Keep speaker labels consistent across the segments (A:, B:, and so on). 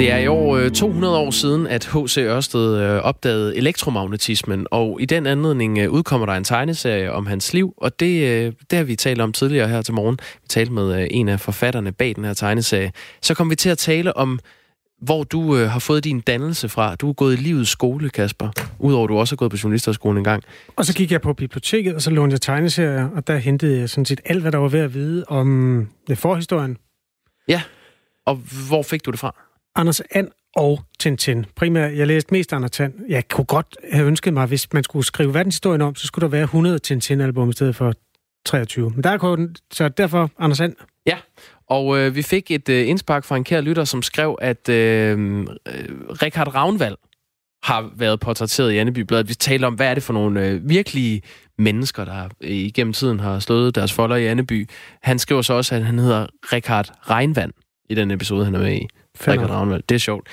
A: Det er i år 200 år siden, at H.C. Ørsted opdagede elektromagnetismen, og i den anledning udkommer der en tegneserie om hans liv, og det, det har vi talt om tidligere her til morgen. Vi talte med en af forfatterne bag den her tegneserie. Så kom vi til at tale om, hvor du har fået din dannelse fra. Du er gået i livets skole, Kasper, udover at du også har gået på journalisterskolen en gang.
B: Og så gik jeg på biblioteket, og så lånte jeg tegneserier, og der hentede jeg sådan set alt, hvad der var ved at vide om det forhistorien.
A: Ja, og hvor fik du det fra?
B: Anders And og Tintin. Primært, jeg læste mest Anders Tand. Jeg kunne godt have ønsket mig, hvis man skulle skrive verdenshistorien om, så skulle der være 100 Tintin-album i stedet for 23. Men der er kun, så derfor Anders And.
A: Ja, og øh, vi fik et øh, indspark fra en kær lytter, som skrev, at øh, øh Richard Ravnvald har været portrætteret i Anneby-bladet. Vi taler om, hvad er det for nogle øh, virkelige mennesker, der igennem tiden har slået deres folder i Anneby. Han skriver så også, at han hedder Richard Regnvand i den episode, han er med i. Richard Ravnvald. Det er sjovt.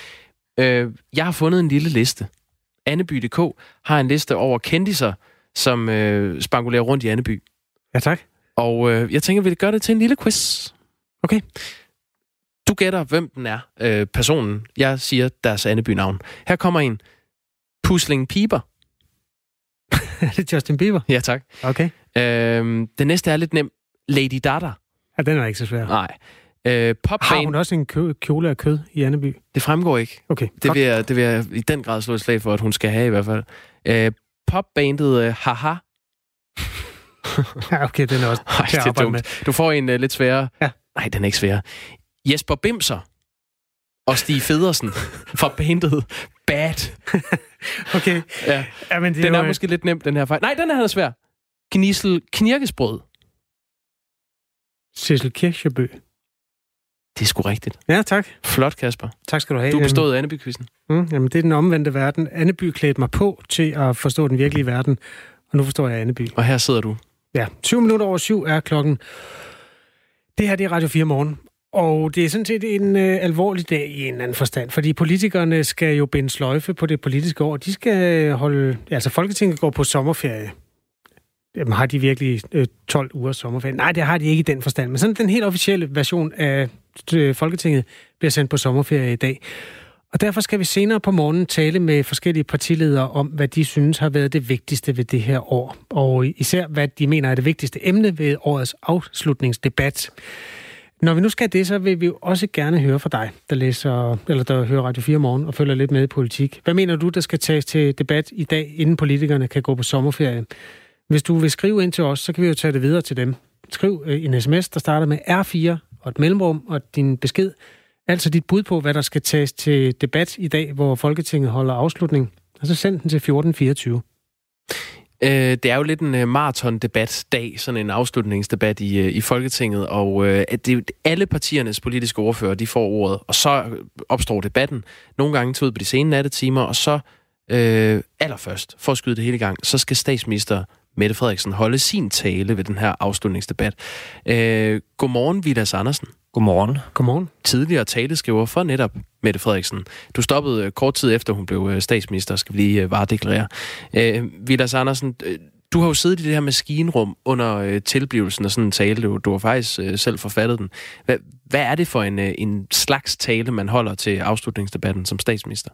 A: Øh, jeg har fundet en lille liste. Anneby.dk har en liste over kendiser, som øh, spangulerer rundt i Anneby.
B: Ja, tak.
A: Og øh, jeg tænker, vi gør det til en lille quiz.
B: Okay.
A: Du gætter, hvem den er, øh, personen. Jeg siger deres Anneby-navn. Her kommer en. Pusling Piber.
B: er det Justin Bieber?
A: Ja, tak.
B: Okay.
A: Øh, den næste er lidt nem. Lady Dada.
B: Ja, den er ikke så svær.
A: Nej. Øh,
B: Har hun også en kjole af kød i Anneby?
A: Det fremgår ikke.
B: Okay,
A: det vil, jeg, det vil jeg i den grad slå et slag for, at hun skal have i hvert fald. Øh, popbandet øh, Haha.
B: ja, okay, den er også
A: Ej, det er dumt. Med. Du får en uh, lidt sværere.
B: Ja.
A: Nej, den er ikke svær. Jesper Bimser og Stig Federsen fra bandet Bad.
B: okay.
A: Ja. ja men det den er, er måske lidt nem, den her fejl. Nej, den er svær. Knisel Knirkesbrød.
B: Cecil Kirchebø.
A: Det er sgu rigtigt.
B: Ja, tak.
A: Flot, Kasper.
B: Tak skal du have.
A: Du bestod af Anneby-quizzen.
B: Mm, jamen, det er den omvendte verden. Anneby klædte mig på til at forstå den virkelige verden, og nu forstår jeg Anneby.
A: Og her sidder du.
B: Ja, 20 minutter over syv er klokken. Det her det er Radio 4 morgen, og det er sådan set en øh, alvorlig dag i en eller anden forstand, fordi politikerne skal jo binde sløjfe på det politiske år. De skal holde... Altså, Folketinget går på sommerferie Jamen, har de virkelig øh, 12 uger sommerferie? Nej, det har de ikke i den forstand. Men sådan den helt officielle version af øh, Folketinget bliver sendt på sommerferie i dag. Og derfor skal vi senere på morgenen tale med forskellige partiledere om, hvad de synes har været det vigtigste ved det her år. Og især, hvad de mener er det vigtigste emne ved årets afslutningsdebat. Når vi nu skal det, så vil vi jo også gerne høre fra dig, der læser, eller der hører Radio 4 morgen og følger lidt med i politik. Hvad mener du, der skal tages til debat i dag, inden politikerne kan gå på sommerferie? Hvis du vil skrive ind til os, så kan vi jo tage det videre til dem. Skriv øh, en sms, der starter med R4 og et mellemrum og din besked. Altså dit bud på, hvad der skal tages til debat i dag, hvor Folketinget holder afslutning. Og så send den til 1424.
A: Øh, det er jo lidt en uh, maraton-debat-dag, sådan en afslutningsdebat i, øh, i Folketinget, og øh, at det, alle partiernes politiske ordfører, de får ordet, og så opstår debatten. Nogle gange til ud på de sene nattetimer, og så øh, allerførst, for at skyde det hele i gang, så skal statsminister Mette Frederiksen holde sin tale ved den her afslutningsdebat. Øh, godmorgen, Vilas Andersen.
C: Godmorgen.
B: Godmorgen.
A: Tidligere taleskriver for netop Mette Frederiksen. Du stoppede øh, kort tid efter, hun blev øh, statsminister, skal vi lige øh, varedeklarere. Øh, Vilas Andersen, du har jo siddet i det her maskinrum under øh, tilblivelsen af sådan en tale. Du, du har faktisk øh, selv forfattet den. Hvad, hvad er det for en, øh, en slags tale, man holder til afslutningsdebatten som statsminister?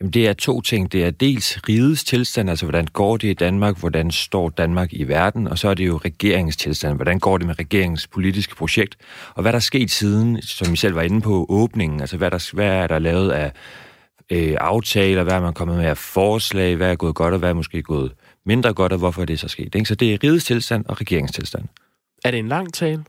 C: Jamen, det er to ting. Det er dels rigets tilstand, altså hvordan går det i Danmark, hvordan står Danmark i verden, og så er det jo regeringens tilstand, hvordan går det med regeringens politiske projekt, og hvad der er sket siden, som I selv var inde på, åbningen, altså hvad, der, hvad er der lavet af øh, aftaler, hvad er man kommet med af forslag, hvad er gået godt, og hvad er måske gået mindre godt, og hvorfor er det så sket. Ikke? Så det er rigets tilstand og regeringens tilstand.
A: Er det en lang tale?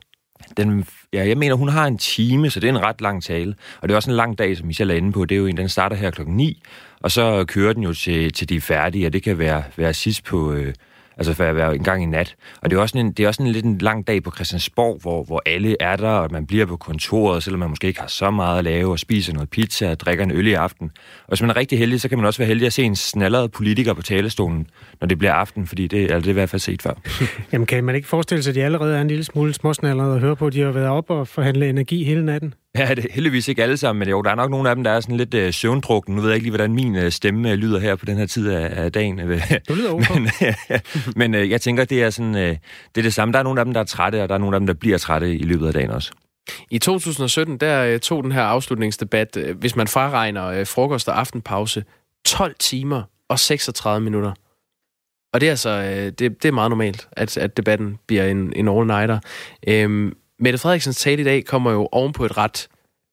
C: Den, ja, jeg mener, hun har en time, så det er en ret lang tale. Og det er også en lang dag, som Michelle er inde på. Det er jo en, den starter her klokken 9, og så kører den jo til, til de er færdige, og det kan være, være sidst på, øh, altså for at være en gang i nat. Og det er også en, det er også en lidt en lang dag på Christiansborg, hvor, hvor alle er der, og man bliver på kontoret, selvom man måske ikke har så meget at lave, og spiser noget pizza og drikker en øl i aften. Og hvis man er rigtig heldig, så kan man også være heldig at se en snallerede politiker på talerstolen, når det bliver aften, fordi det, altså det er i hvert fald set før.
B: Jamen kan man ikke forestille sig, at de allerede er en lille smule småsnallerede og høre på, at de har været op og forhandle energi hele natten?
C: Ja, det er heldigvis ikke alle sammen, men jo, der er nok nogle af dem, der er sådan lidt øh, søvndrukken. Nu ved jeg ikke lige, hvordan min øh, stemme øh, lyder her på den her tid af, af dagen.
B: Du lyder okay.
C: men, øh, men øh, jeg tænker, det er sådan, øh, det er det samme. Der er nogle af dem, der er trætte, og der er nogle af dem, der bliver trætte i løbet af dagen også.
A: I 2017, der øh, tog den her afslutningsdebat, øh, hvis man fraregner øh, frokost og aftenpause, 12 timer og 36 minutter. Og det er altså det, det er meget normalt, at, at debatten bliver en, en all-nighter. Øhm, Mette Frederiksens tale i dag kommer jo oven på et ret,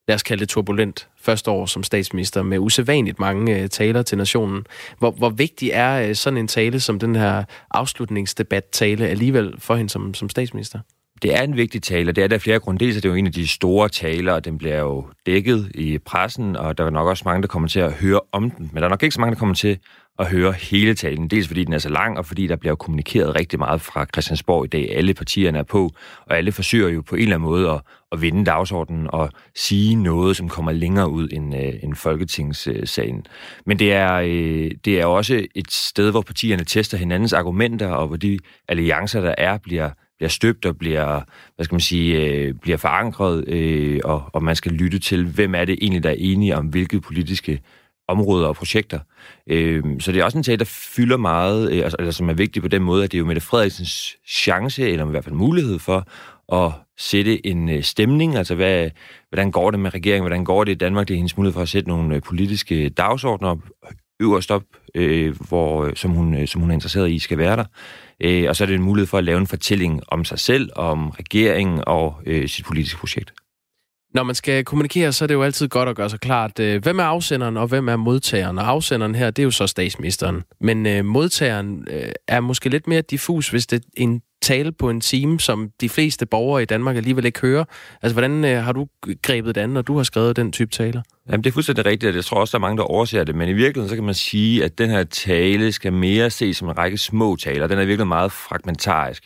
A: lad os kalde det turbulent, første år som statsminister med usædvanligt mange øh, taler til nationen. Hvor, hvor vigtig er øh, sådan en tale som den her afslutningsdebat-tale alligevel for hende som, som statsminister?
C: Det er en vigtig tale, og det er der flere grunde. Dels er det jo en af de store taler, og den bliver jo dækket i pressen, og der er nok også mange, der kommer til at høre om den. Men der er nok ikke så mange, der kommer til at høre hele talen. Dels fordi den er så lang, og fordi der bliver kommunikeret rigtig meget fra Christiansborg i dag. Alle partierne er på, og alle forsøger jo på en eller anden måde at, at vinde dagsordenen og sige noget, som kommer længere ud end, øh, end Folketingssagen. Men det er, øh, det er også et sted, hvor partierne tester hinandens argumenter, og hvor de alliancer, der er, bliver bliver støbt og bliver, hvad skal man sige, øh, bliver forankret, øh, og, og man skal lytte til, hvem er det egentlig, der er enige om hvilke politiske områder og projekter. Øh, så det er også en sag, der fylder meget, øh, altså, som er vigtig på den måde, at det er jo Mette Frederiksens chance, eller i hvert fald mulighed for, at sætte en øh, stemning, altså hvad, hvordan går det med regeringen, hvordan går det i Danmark, det er hendes mulighed for at sætte nogle øh, politiske dagsordner øverst op, øh, hvor, øh, som, hun, øh, som hun er interesseret i, skal være der. Øh, og så er det en mulighed for at lave en fortælling om sig selv, om regeringen og øh, sit politiske projekt.
A: Når man skal kommunikere, så er det jo altid godt at gøre sig klart, øh, hvem er afsenderen og hvem er modtageren. Og afsenderen her, det er jo så statsministeren. Men øh, modtageren øh, er måske lidt mere diffus, hvis det er en tale på en time, som de fleste borgere i Danmark alligevel ikke hører. Altså, hvordan øh, har du grebet det an, når du har skrevet den type taler?
C: Jamen, det er fuldstændig rigtigt, og jeg tror også, der er mange, der overser det. Men i virkeligheden, så kan man sige, at den her tale skal mere ses som en række små taler. Den er virkelig meget fragmentarisk.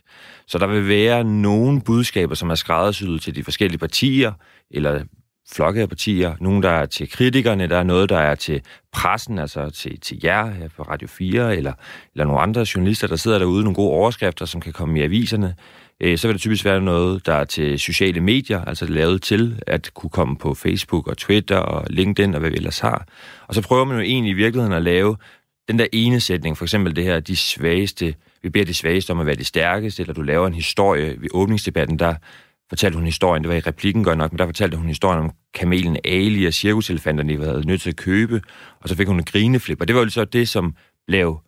C: Så der vil være nogle budskaber, som er skræddersyet til de forskellige partier, eller flokke af partier. Nogle, der er til kritikerne, der er noget, der er til pressen, altså til, til jer her på Radio 4, eller, eller nogle andre journalister, der sidder derude, nogle gode overskrifter, som kan komme i aviserne. Øh, så vil det typisk være noget, der er til sociale medier, altså lavet til at kunne komme på Facebook og Twitter og LinkedIn og hvad vi ellers har. Og så prøver man jo egentlig i virkeligheden at lave den der ene sætning, for eksempel det her, de svageste, vi beder de svageste om at være de stærkeste, eller du laver en historie ved åbningsdebatten, der fortalte hun historien, det var i replikken godt nok, men der fortalte hun historien om kamelen Ali og cirkuselefanterne, de havde nødt til at købe, og så fik hun en grineflip, og det var jo så det, som blev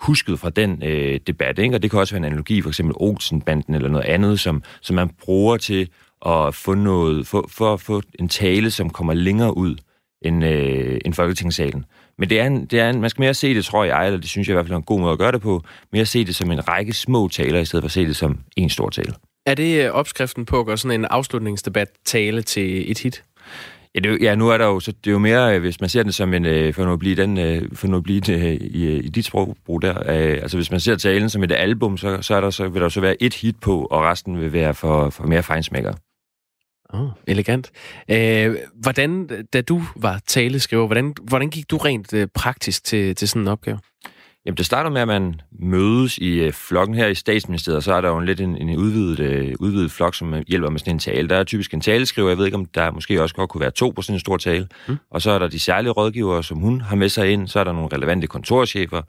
C: husket fra den øh, debat, ikke? og det kan også være en analogi, for eksempel Olsenbanden eller noget andet, som, som man bruger til at få noget, for, for at få en tale, som kommer længere ud end, øh, end Folketingssalen. Men det er, en, det er en, man skal mere se det, tror jeg, eller det synes jeg i hvert fald er en god måde at gøre det på, mere se det som en række små taler, i stedet for at se det som en stor tale.
A: Er det øh, opskriften på at gøre sådan en afslutningsdebat tale til et hit?
C: Ja, det, ja, nu er der jo, så det er jo mere, øh, hvis man ser den som en, øh, for nu at blive den, for nu at blive det, i, i dit sprogbrug der, altså hvis man ser talen som et album, så, så, er der, så vil der så være et hit på, og resten vil være for, for mere fejnsmækker.
A: Oh, elegant. Øh, hvordan, da du var taleskriver, hvordan, hvordan gik du rent øh, praktisk til, til sådan en opgave?
C: Jamen, det starter med, at man mødes i øh, flokken her i statsministeriet, og så er der jo en lidt en, en udvidet, øh, udvidet flok, som hjælper med sådan en tale. Der er typisk en taleskriver, jeg ved ikke, om der måske også godt kunne være to på sådan en stor tale. Mm. Og så er der de særlige rådgivere, som hun har med sig ind. Så er der nogle relevante kontorchefer,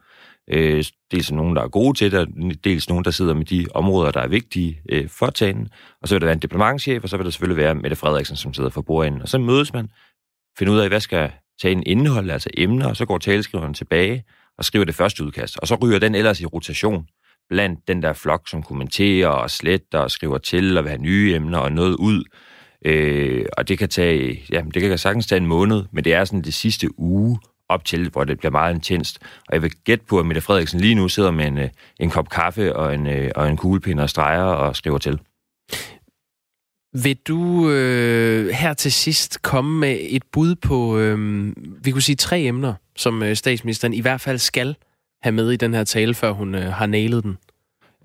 C: øh, dels nogen, der er gode til det, dels nogen, der sidder med de områder, der er vigtige øh, for talen. Og så vil der være en diplomatchef, og så vil der selvfølgelig være Mette Frederiksen, som sidder for bordenden. Og så mødes man, finder ud af, hvad skal talen indeholde, altså emner, og så går taleskriveren tilbage, og skriver det første udkast. Og så ryger den ellers i rotation blandt den der flok, som kommenterer og sletter og skriver til og vil have nye emner og noget ud. Øh, og det kan tage, ja, det kan sagtens tage en måned, men det er sådan det sidste uge op til, hvor det bliver meget intenst. Og jeg vil gætte på, at Mette Frederiksen lige nu sidder med en, øh, en kop kaffe og en, øh, og en kuglepind og streger og skriver til.
A: Vil du øh, her til sidst komme med et bud på, øh, vi kunne sige tre emner, som øh, statsministeren i hvert fald skal have med i den her tale, før hun øh, har nailet den?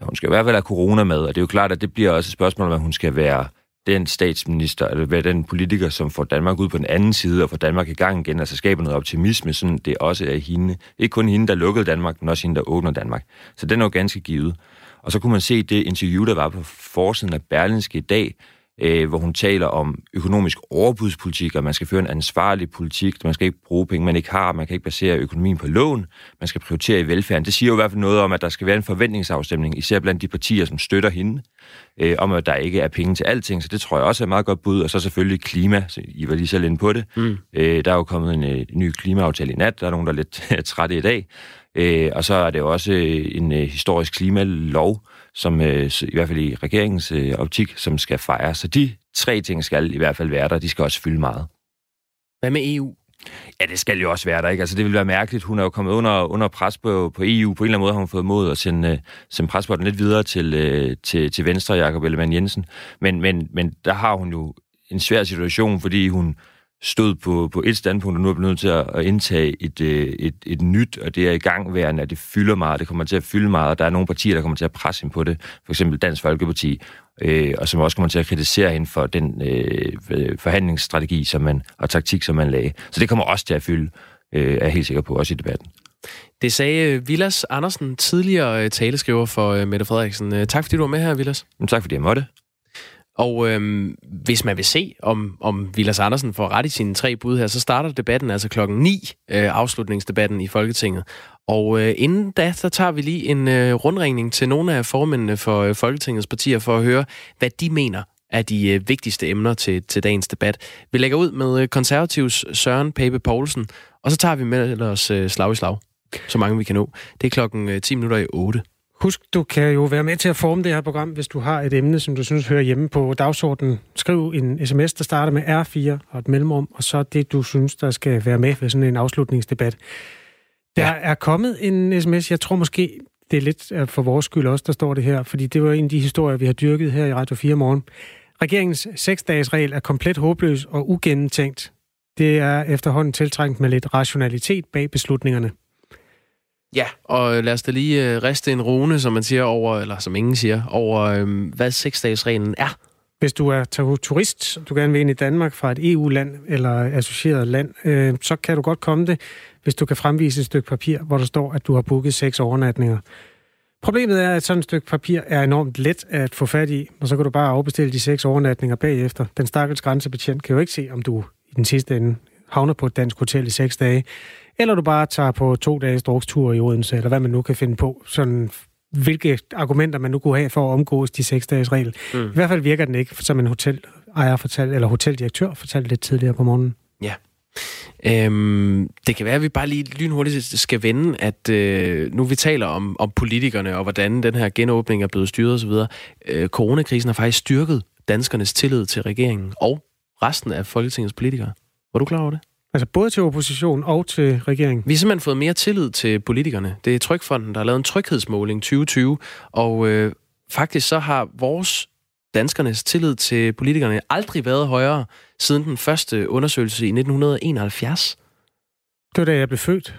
C: Ja, hun skal i hvert fald have corona med, og det er jo klart, at det bliver også et spørgsmål om, at hun skal være den statsminister, eller være den politiker, som får Danmark ud på den anden side og får Danmark i gang igen, altså skaber noget optimisme, sådan det også er hende. Ikke kun hende, der lukkede Danmark, men også hende, der åbner Danmark. Så den er jo ganske givet. Og så kunne man se det interview, der var på forsiden af Berlinske i dag, øh, hvor hun taler om økonomisk overbudspolitik, og man skal føre en ansvarlig politik, man skal ikke bruge penge, man ikke har, man kan ikke basere økonomien på lån, man skal prioritere i velfærden. Det siger jo i hvert fald noget om, at der skal være en forventningsafstemning, især blandt de partier, som støtter hende. øh, om at der ikke er penge til alting, så det tror jeg også er et meget godt bud. Og så selvfølgelig klima, så I var lige selv inde på det. Mm. Øh, der er jo kommet en, en øh, ny klimaaftale i nat, der er nogen, der er lidt trætte i dag. Øh, og så er det jo også en øh, historisk klimalov, som øh, i hvert fald i regeringens øh, optik, som skal fejres. Så de tre ting skal i hvert fald være der, de skal også fylde meget.
A: Hvad med EU?
C: Ja, det skal jo også være der, ikke? Altså, det vil være mærkeligt. Hun er jo kommet under, under pres på, på EU. På en eller anden måde har hun fået mod at sende, uh, sende presbolden lidt videre til, til, til Venstre, Jakob Ellemann Jensen. Men, men, men der har hun jo en svær situation, fordi hun stod på, på et standpunkt, og nu er nødt til at, at indtage et, øh, et, et nyt, og det er i gangværende, at det fylder meget, det kommer til at fylde meget, og der er nogle partier, der kommer til at presse hende på det, for eksempel Dansk Folkeparti, øh, og som også kommer til at kritisere hende for den øh, forhandlingsstrategi som man, og taktik, som man lagde. Så det kommer også til at fylde, øh, er jeg helt sikker på, også i debatten.
A: Det sagde Vilas Andersen, tidligere taleskriver for Mette Frederiksen. Tak fordi du var med her, Vilas.
C: Tak fordi jeg måtte.
A: Og øhm, hvis man vil se, om, om Vilas Andersen får ret i sine tre bud her, så starter debatten altså klokken 9, øh, afslutningsdebatten i Folketinget. Og øh, inden da, så tager vi lige en øh, rundringning til nogle af formændene for øh, Folketingets partier for at høre, hvad de mener er de øh, vigtigste emner til, til dagens debat. Vi lægger ud med øh, konservativs Søren Pape Poulsen, og så tager vi med os øh, slag i slag, så mange vi kan nå. Det er klokken øh, 10 minutter i 8.
B: Husk, du kan jo være med til at forme det her program, hvis du har et emne, som du synes hører hjemme på dagsordenen. Skriv en sms, der starter med R4 og et mellemrum, og så det, du synes, der skal være med ved sådan en afslutningsdebat. Der ja. er kommet en sms, jeg tror måske, det er lidt for vores skyld også, der står det her, fordi det var en af de historier, vi har dyrket her i Radio 4 morgen. Regeringens seksdagesregel er komplet håbløs og ugennemtænkt. Det er efterhånden tiltrængt med lidt rationalitet bag beslutningerne.
A: Ja, og lad os da lige uh, riste en rune, som man siger over, eller som ingen siger, over um, hvad seksdagsreglen er.
B: Hvis du er turist, du gerne vil ind i Danmark fra et EU-land eller associeret land, øh, så kan du godt komme det, hvis du kan fremvise et stykke papir, hvor der står, at du har booket seks overnatninger. Problemet er, at sådan et stykke papir er enormt let at få fat i, og så kan du bare afbestille de seks overnatninger bagefter. Den stakkels grænsebetjent kan jo ikke se, om du i den sidste ende havner på et dansk hotel i seks dage eller du bare tager på to dages drukstur i Odense, eller hvad man nu kan finde på, sådan hvilke argumenter man nu kunne have for at omgås de seks dages regel. Mm. I hvert fald virker den ikke, som en hotelejer fortalte, eller hoteldirektør fortalte lidt tidligere på morgenen.
A: Ja. Øhm, det kan være, at vi bare lige lynhurtigt skal vende, at øh, nu vi taler om, om politikerne og hvordan den her genåbning er blevet styret osv. Øh, coronakrisen har faktisk styrket danskernes tillid til regeringen og resten af Folketingets politikere. Var du klar over det?
B: Altså både til opposition og til regeringen?
A: Vi har simpelthen fået mere tillid til politikerne. Det er Trykfonden, der har lavet en tryghedsmåling 2020, og øh, faktisk så har vores danskernes tillid til politikerne aldrig været højere siden den første undersøgelse i 1971.
B: Det var da jeg blev født.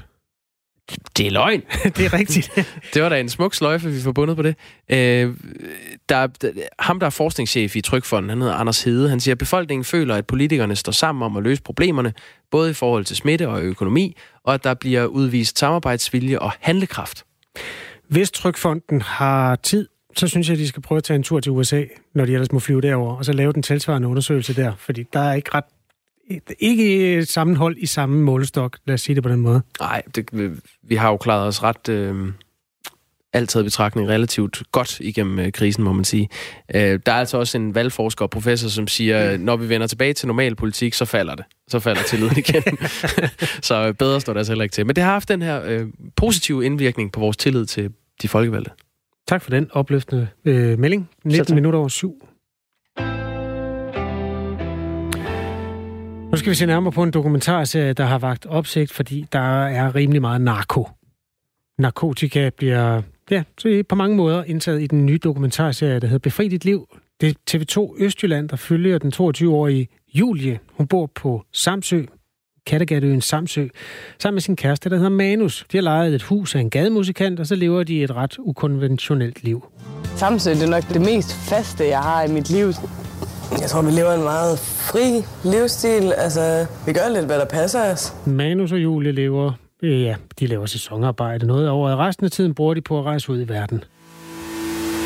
A: Det er løgn.
B: det er rigtigt.
A: det var da en smuk sløjfe, vi får bundet på det. Øh, der, der, ham, der er forskningschef i Trykfonden, han hedder Anders Hede, han siger, at befolkningen føler, at politikerne står sammen om at løse problemerne, både i forhold til smitte og økonomi, og at der bliver udvist samarbejdsvilje og handlekraft.
B: Hvis Trykfonden har tid, så synes jeg, at de skal prøve at tage en tur til USA, når de ellers må flyve derover, og så lave den tilsvarende undersøgelse der, fordi der er ikke ret ikke sammenhold i samme målestok, lad os sige det på den måde.
A: Nej, det, vi har jo klaret os ret, øh, altid i betragtning, relativt godt igennem øh, krisen, må man sige. Øh, der er altså også en valgforsker og professor, som siger, mm. når vi vender tilbage til normal politik, så falder det. Så falder tilliden igen. så bedre står der altså heller ikke til. Men det har haft den her øh, positive indvirkning på vores tillid til de folkevalgte.
B: Tak for den opløftende øh, melding. 19 minutter over syv. Nu skal vi se nærmere på en dokumentarserie, der har vagt opsigt, fordi der er rimelig meget narko. Narkotika bliver ja, så på mange måder indtaget i den nye dokumentarserie, der hedder Befri dit liv. Det er TV2 Østjylland, der følger den 22-årige Julie. Hun bor på Samsø, Kattegatøen Samsø, sammen med sin kæreste, der hedder Manus. De har lejet et hus af en gademusikant, og så lever de et ret ukonventionelt liv.
D: Samsø det er nok det mest faste, jeg har i mit liv. Jeg tror, vi lever en meget fri livsstil. Altså, vi gør lidt, hvad der passer os.
B: Manus og Julie lever, ja, de laver sæsonarbejde noget over, og resten af tiden bruger de på at rejse ud i verden.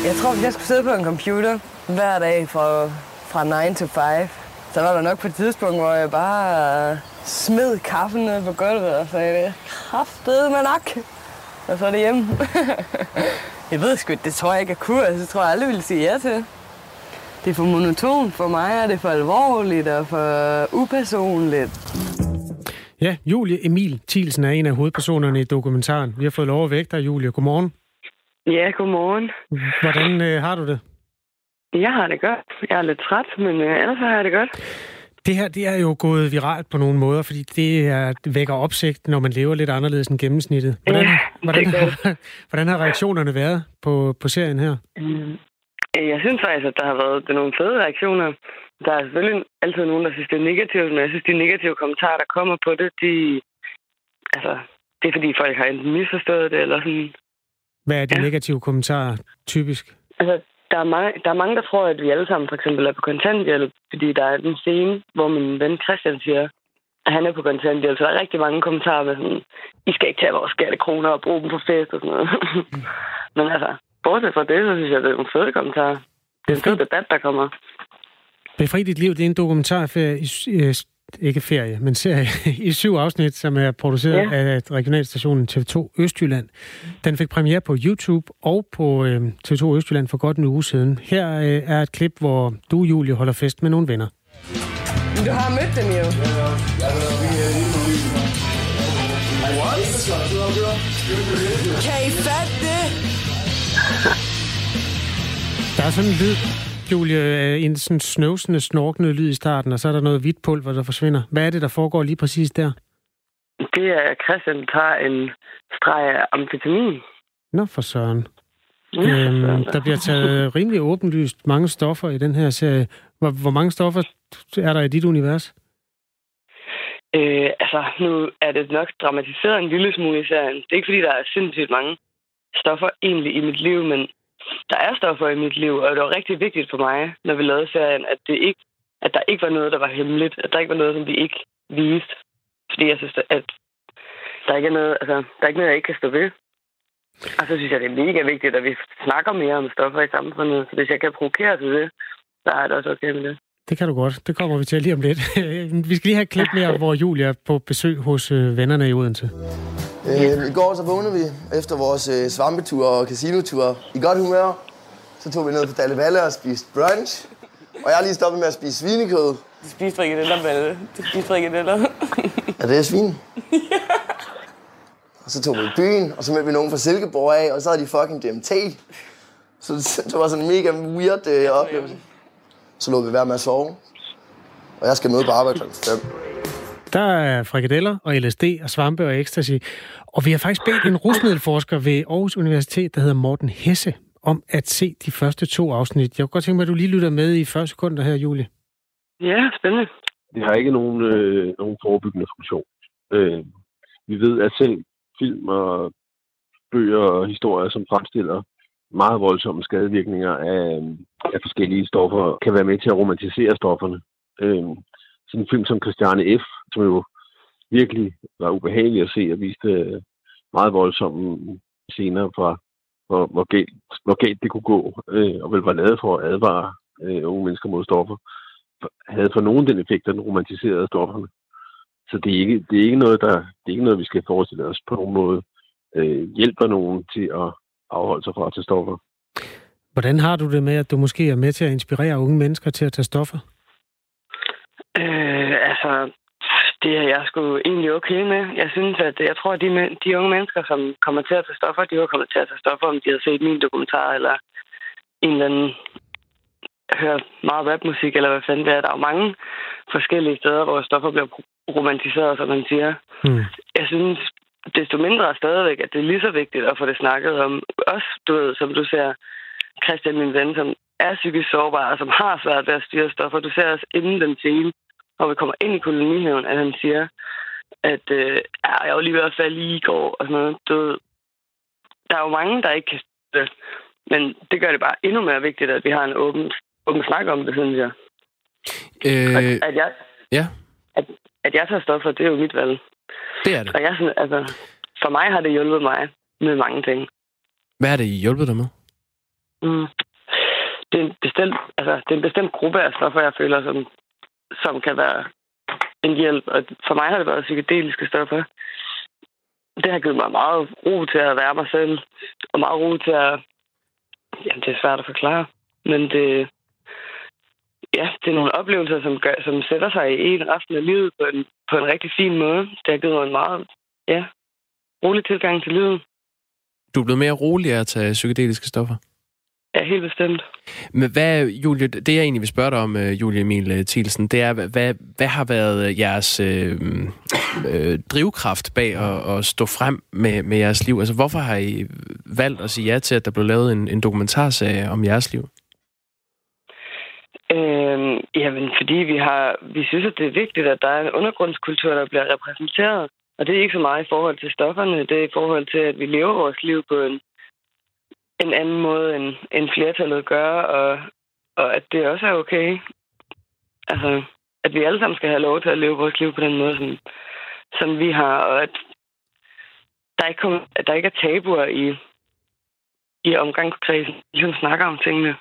D: Jeg tror, hvis jeg skulle sidde på en computer hver dag fra, fra 9 til 5, så var der nok på et tidspunkt, hvor jeg bare smed kaffen ned på gulvet og sagde, kraftede med nok. Og så er det hjemme. Jeg ved sgu, det tror jeg ikke er kur. Det tror jeg aldrig ville sige ja til. Det er for monoton for mig, er det for alvorligt og for upersonligt.
B: Ja, Julie Emil Thielsen er en af hovedpersonerne i dokumentaren. Vi har fået lov at vække dig, Julie. Godmorgen.
D: Ja, godmorgen.
B: Hvordan øh, har du det?
D: Jeg har det godt. Jeg er lidt træt, men øh, ellers har jeg det godt.
B: Det her det er jo gået viralt på nogle måder, fordi det er, det vækker opsigt, når man lever lidt anderledes end gennemsnittet. Hvordan,
D: Ja,
B: hvordan, hvordan har reaktionerne været på, på serien her?
D: Mm. Jeg synes faktisk, at der har været nogle fede reaktioner. Der er selvfølgelig altid nogen, der synes, det er negativt, men jeg synes, de negative kommentarer, der kommer på det, de... Altså, det er fordi, folk har enten misforstået det, eller sådan...
B: Hvad er de
D: Ja.
B: negative kommentarer typisk?
D: Altså, der er, mange, der er mange, der tror, at vi alle sammen for eksempel er på kontanthjælp, fordi der er den scene, hvor min ven Christian siger, at han er på kontanthjælp. Så der er rigtig mange kommentarer med sådan, I skal ikke tage vores skattekroner og bruge dem på fest og sådan noget. Men altså, bortset fra det, så synes jeg, det er nogle fede kommentarer. Det er en fed debat, der kommer.
B: Befri dit liv, det er en dokumentarferie, i, øh, ikke ferie, men serie, i syv afsnit, som er produceret
D: Ja.
B: ja. af regionalstationen TV2 Østjylland. Den fik premiere på YouTube og på øh, TV2 Østjylland for godt en uge siden. Her øh, er et klip, hvor du, Julie, holder fest med nogle venner.
D: Du har mødt dem jo. Kan I fatte
B: Der er sådan en lyd, Julie, øh, en sådan snøvsende, snorkende lyd i starten, og så er der noget hvidt pulver, der forsvinder. Hvad er det, der foregår lige præcis der?
D: Det er, at Christian tager en streg af amfetamin.
B: Nå, for søren.
D: Ja,
B: Øhm, der bliver taget rimelig åbenlyst mange stoffer i den her serie. Hvor, hvor mange stoffer er der i dit univers?
D: Øh, altså, nu er det nok dramatiseret en lille smule i serien. Det er ikke, fordi der er sindssygt mange stoffer egentlig i mit liv, men der er stoffer i mit liv, og det var rigtig vigtigt for mig, når vi lavede serien, at, det ikke, at der ikke var noget, der var hemmeligt. At der ikke var noget, som vi ikke viste. Fordi jeg synes, at der ikke er noget, altså, der er ikke noget, jeg ikke kan stå ved. Og så synes jeg, det er mega vigtigt, at vi snakker mere om stoffer i samfundet. Så hvis jeg kan provokere til det, så er det også okay med det.
B: Det kan du godt. Det kommer vi til lige om lidt. vi skal lige have et klip mere, hvor Julie er på besøg hos øh, vennerne i Odense.
E: Øh, I går så vågnede vi efter vores øh, svampetur og casinotur i godt humør. Så tog vi ned på Dalle Valle og spiste brunch. Og jeg har lige stoppet med at spise svinekød.
D: Du spiser frikadeller, Valle. Du spiser frikadeller.
E: Er det svin? Og så tog vi i byen, og så mødte vi nogen fra Silkeborg af, og så havde de fucking DMT. Så det, det var sådan en mega weird øh, oplevelse. Så lå vi være med at sove. Og jeg skal møde på arbejde kl. 5.
B: Der er frikadeller og LSD og svampe og ecstasy. Og vi har faktisk bedt en rusmiddelforsker ved Aarhus Universitet, der hedder Morten Hesse, om at se de første to afsnit. Jeg kunne godt tænke mig, at du lige lytter med i 40 sekunder her, Julie.
D: Ja, spændende.
F: det har ikke nogen, øh, nogen forebyggende funktion. Øh, vi ved, at selv film og bøger og historier, som fremstiller meget voldsomme skadevirkninger af, af forskellige stoffer, kan være med til at romantisere stofferne. Øh, sådan en film som Christiane F., som jo virkelig var ubehagelig at se og viste øh, meget voldsomme scener fra, hvor, hvor, galt, hvor galt det kunne gå, øh, og vel var lavet for at advare øh, unge mennesker mod stoffer havde for nogen den effekt, at den romantiserede stofferne. Så det er ikke, det er ikke noget, der, det er ikke noget, vi skal forestille os på nogen måde øh, hjælper nogen til at afholde sig fra at tage stoffer.
B: Hvordan har du det med, at du måske er med til at inspirere unge mennesker til at tage stoffer?
D: Øh, altså, det er jeg sgu egentlig okay med. Jeg synes, at jeg tror, at de, de unge mennesker, som kommer til at tage stoffer, de var kommet til at tage stoffer, om de havde set min dokumentar, eller en eller anden hørt meget rapmusik, eller hvad fanden det er. Der er jo mange forskellige steder, hvor stoffer bliver romantiseret, som man siger.
B: Hmm.
D: Jeg synes, desto mindre stadigvæk, at det er lige så vigtigt at få det snakket om. Også, du ved, som du ser, Christian, min ven, som er psykisk sårbar, og som har svært ved at styre stoffer. Du ser også inden den scene, hvor vi kommer ind i kolonihaven, at han siger, at øh, jeg var lige ved at falde i går, og sådan noget. Du ved, der er jo mange, der ikke kan styre det, men det gør det bare endnu mere vigtigt, at vi har en åben, åben snak om det, synes jeg.
A: Øh,
D: At, at, jeg,
A: ja,
D: at, at jeg tager stoffer, det er jo mit valg.
A: Det er det.
D: Og jeg altså, for mig har det hjulpet mig med mange ting.
A: Hvad har det hjulpet dig med?
D: Mm. Det, er en bestemt, altså, det er en bestemt gruppe af stoffer, jeg føler, som, som kan være en hjælp. Og for mig har det været psykedeliske stoffer. Det har givet mig meget ro til at være mig selv, og meget ro til at jamen, det er svært at forklare. Men det, ja, det er nogle oplevelser, som, gør, som sætter sig i en aften af livet på en, på en rigtig fin måde. Det har givet mig en meget ja, rolig tilgang til livet.
A: Du er blevet mere rolig af at tage psykedeliske stoffer?
D: Ja, helt bestemt.
A: Men hvad, Julie, det jeg egentlig vil spørge dig om, øh, Julie Emil øh, Thielsen, det er, hvad, hvad har været øh, jeres øh, øh, drivkraft bag at, at stå frem med, med jeres liv? Altså, hvorfor har I valgt at sige ja til, at der blev lavet en, en dokumentarserie om jeres liv?
D: Øhm, jamen, fordi vi har, vi synes, at det er vigtigt, at der er en undergrundskultur, der bliver repræsenteret. Og det er ikke så meget i forhold til stofferne, det er i forhold til, at vi lever vores liv på en, en anden måde, end, end flertallet gør, og, og at det også er okay. Altså, at vi alle sammen skal have lov til at leve vores liv på den måde, som, som vi har, og at der ikke, kom, at der ikke er tabuer i, i omgangskredsen, ligesom snakker om tingene.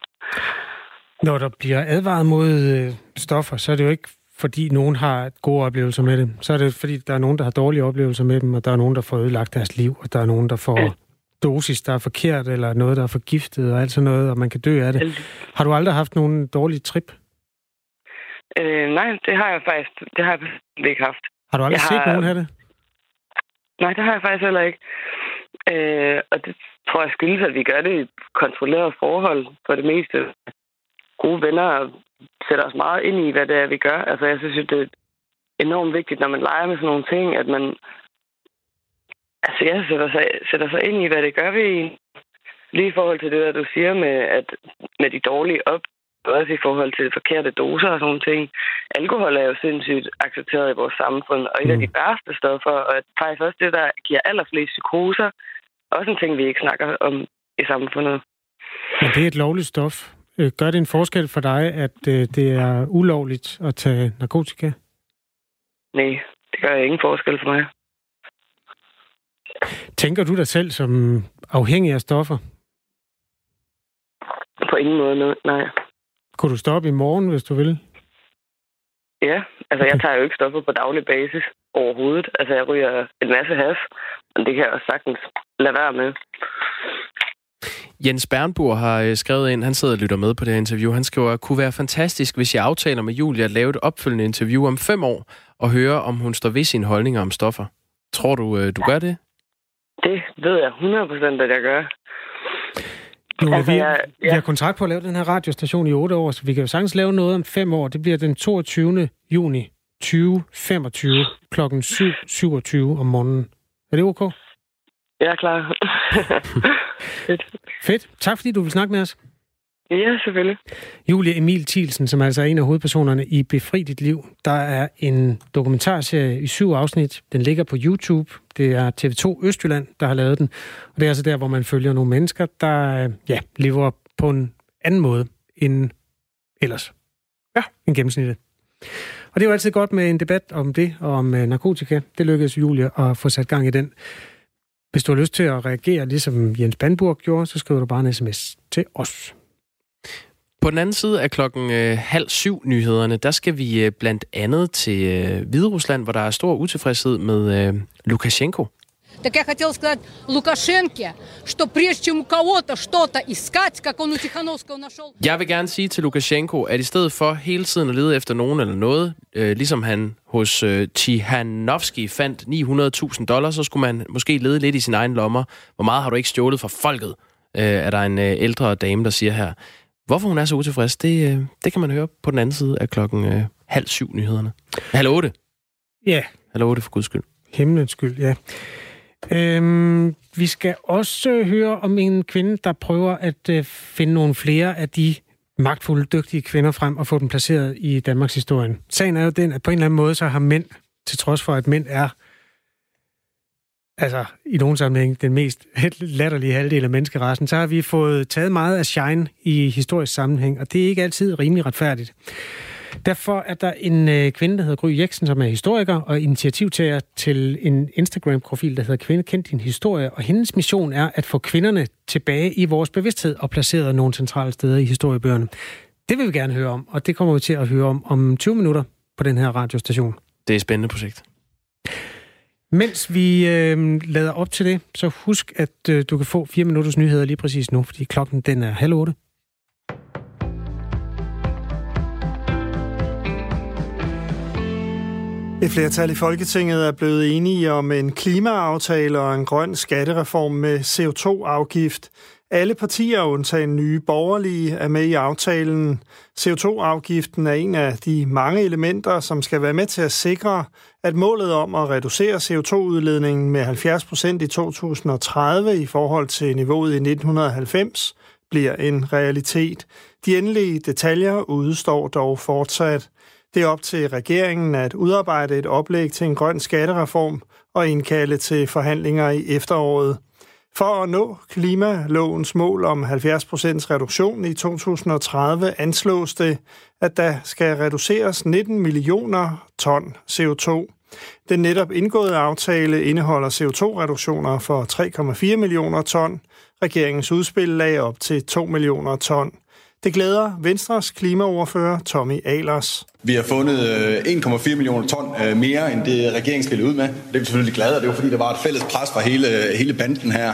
B: Når der bliver advaret mod øh, stoffer, så er det jo ikke fordi nogen har gode oplevelser med dem. Så er det fordi, der er nogen, der har dårlige oplevelser med dem, og der er nogen, der får ødelagt deres liv, og der er nogen, der får dosis, der er forkert, eller noget, der er forgiftet, og alt sådan noget, og man kan dø af det. Har du aldrig haft nogen dårlige trip?
D: Øh, nej, det har jeg faktisk det har jeg ikke haft.
B: Har du aldrig jeg set har... nogen have det?
D: Nej, det har jeg faktisk heller ikke. Øh, og det tror jeg skyldes, at vi gør det i et kontrolleret forhold for det meste gode venner sætter os meget ind i, hvad det er, vi gør. Altså, jeg synes, det er enormt vigtigt, når man leger med sådan nogle ting, at man altså, jeg sætter sig, sætter sig ind i, hvad det gør ved en. Lige i forhold til det, der du siger med, at med de dårlige op, også i forhold til forkerte doser og sådan nogle ting. Alkohol er jo sindssygt accepteret i vores samfund, og et mm. af de værste stoffer, og faktisk også det, der giver allerflest psykoser, også en ting, vi ikke snakker om i samfundet.
B: Men det er et lovligt stof. Øh, gør det en forskel for dig, at øh, det er ulovligt at tage narkotika?
D: Nej, det gør ingen forskel for mig.
B: Tænker du dig selv som afhængig af stoffer?
D: På ingen måde, nej.
B: Kunne du stoppe i morgen, hvis du vil?
D: Ja, altså jeg tager jo ikke stoffer på daglig basis overhovedet. Altså jeg ryger en masse has, men det kan jeg også sagtens lade være med.
A: Jens Bernburg har øh, skrevet ind, han sidder og lytter med på det her interview. Han skriver, at kunne være fantastisk, hvis jeg aftaler med Julia at lave et opfølgende interview om fem år, og høre, om hun står ved sine holdninger om stoffer. Tror du, øh, du gør det?
D: Det ved jeg 100% at jeg gør.
B: Nu, altså, vi, jeg, ja. vi har kontrakt på at lave den her radiostation i otte år, så vi kan jo sagtens lave noget om fem år. Det bliver den 22. juni 2025 kl. 7.27 om morgenen. Er det ok?
D: Jeg er klar.
B: Fedt. Fedt. Tak fordi du vil snakke med os.
D: Ja, selvfølgelig.
B: Julie Emil Thielsen, som altså er en af hovedpersonerne i Befri dit liv. Der er en dokumentarserie i syv afsnit. Den ligger på YouTube. Det er TV2 Østjylland, der har lavet den. Og det er altså der, hvor man følger nogle mennesker, der ja, lever på en anden måde end ellers. Ja, en gennemsnit. Og det er jo altid godt med en debat om det, og om øh, narkotika. Det lykkedes Julie at få sat gang i den. Hvis du har lyst til at reagere, ligesom Jens Bandburg gjorde, så skriver du bare en sms til os.
A: På den anden side af klokken øh, halv syv nyhederne, der skal vi øh, blandt andet til øh, Hviderusland, hvor der er stor utilfredshed med øh, Lukashenko.
G: Так я хотел сказать Лукашенке, что прежде чем у кого-то что-то искать, как он у Тихановского нашел...
A: Jeg vil gerne sige til Lukashenko, at i stedet for hele tiden at lede efter nogen eller noget, øh, ligesom han hos øh, Tihanovski fandt 900.000 dollars, så skulle man måske lede lidt i sin egen lommer. Hvor meget har du ikke stjålet fra folket? Øh, er der en øh, ældre dame, der siger her. Hvorfor hun er så utilfreds, det, øh, det kan man høre på den anden side af klokken øh, halv syv nyhederne. Halv otte.
B: Ja. Yeah.
A: Halv otte for guds skyld.
B: Himlens skyld, ja. Øhm, vi skal også høre om en kvinde, der prøver at øh, finde nogle flere af de magtfulde, dygtige kvinder frem og få dem placeret i Danmarks historie. Sagen er jo den, at på en eller anden måde, så har mænd, til trods for at mænd er altså i nogen sammenhæng den mest latterlige halvdel af menneskerassen, så har vi fået taget meget af shine i historisk sammenhæng, og det er ikke altid rimelig retfærdigt. Derfor er der en øh, kvinde, der hedder Gry Jeksen, som er historiker og initiativtager til en Instagram-profil, der hedder Kvinde kendt din historie. Og hendes mission er at få kvinderne tilbage i vores bevidsthed og placeret nogle centrale steder i historiebøgerne. Det vil vi gerne høre om, og det kommer vi til at høre om om 20 minutter på den her radiostation.
A: Det er et spændende projekt.
B: Mens vi øh, lader op til det, så husk, at øh, du kan få fire minutters nyheder lige præcis nu, fordi klokken den er halv otte.
H: Et flertal i Folketinget er blevet enige om en klimaaftale og en grøn skattereform med CO2-afgift. Alle partier undtagen nye borgerlige er med i aftalen. CO2-afgiften er en af de mange elementer, som skal være med til at sikre, at målet om at reducere CO2-udledningen med 70 procent i 2030 i forhold til niveauet i 1990 bliver en realitet. De endelige detaljer udstår dog fortsat. Det er op til regeringen at udarbejde et oplæg til en grøn skattereform og indkalde til forhandlinger i efteråret. For at nå klimalovens mål om 70% reduktion i 2030 anslås det, at der skal reduceres 19 millioner ton CO2. Den netop indgåede aftale indeholder CO2-reduktioner for 3,4 millioner ton. Regeringens udspil lagde op til 2 millioner ton. Det glæder Venstres klimaoverfører Tommy Alers.
I: Vi har fundet 1,4 øh, millioner ton øh, mere, end det regeringen spillede ud med. Det er vi selvfølgelig glade, og det var fordi, der var et fælles pres fra hele, hele banden her.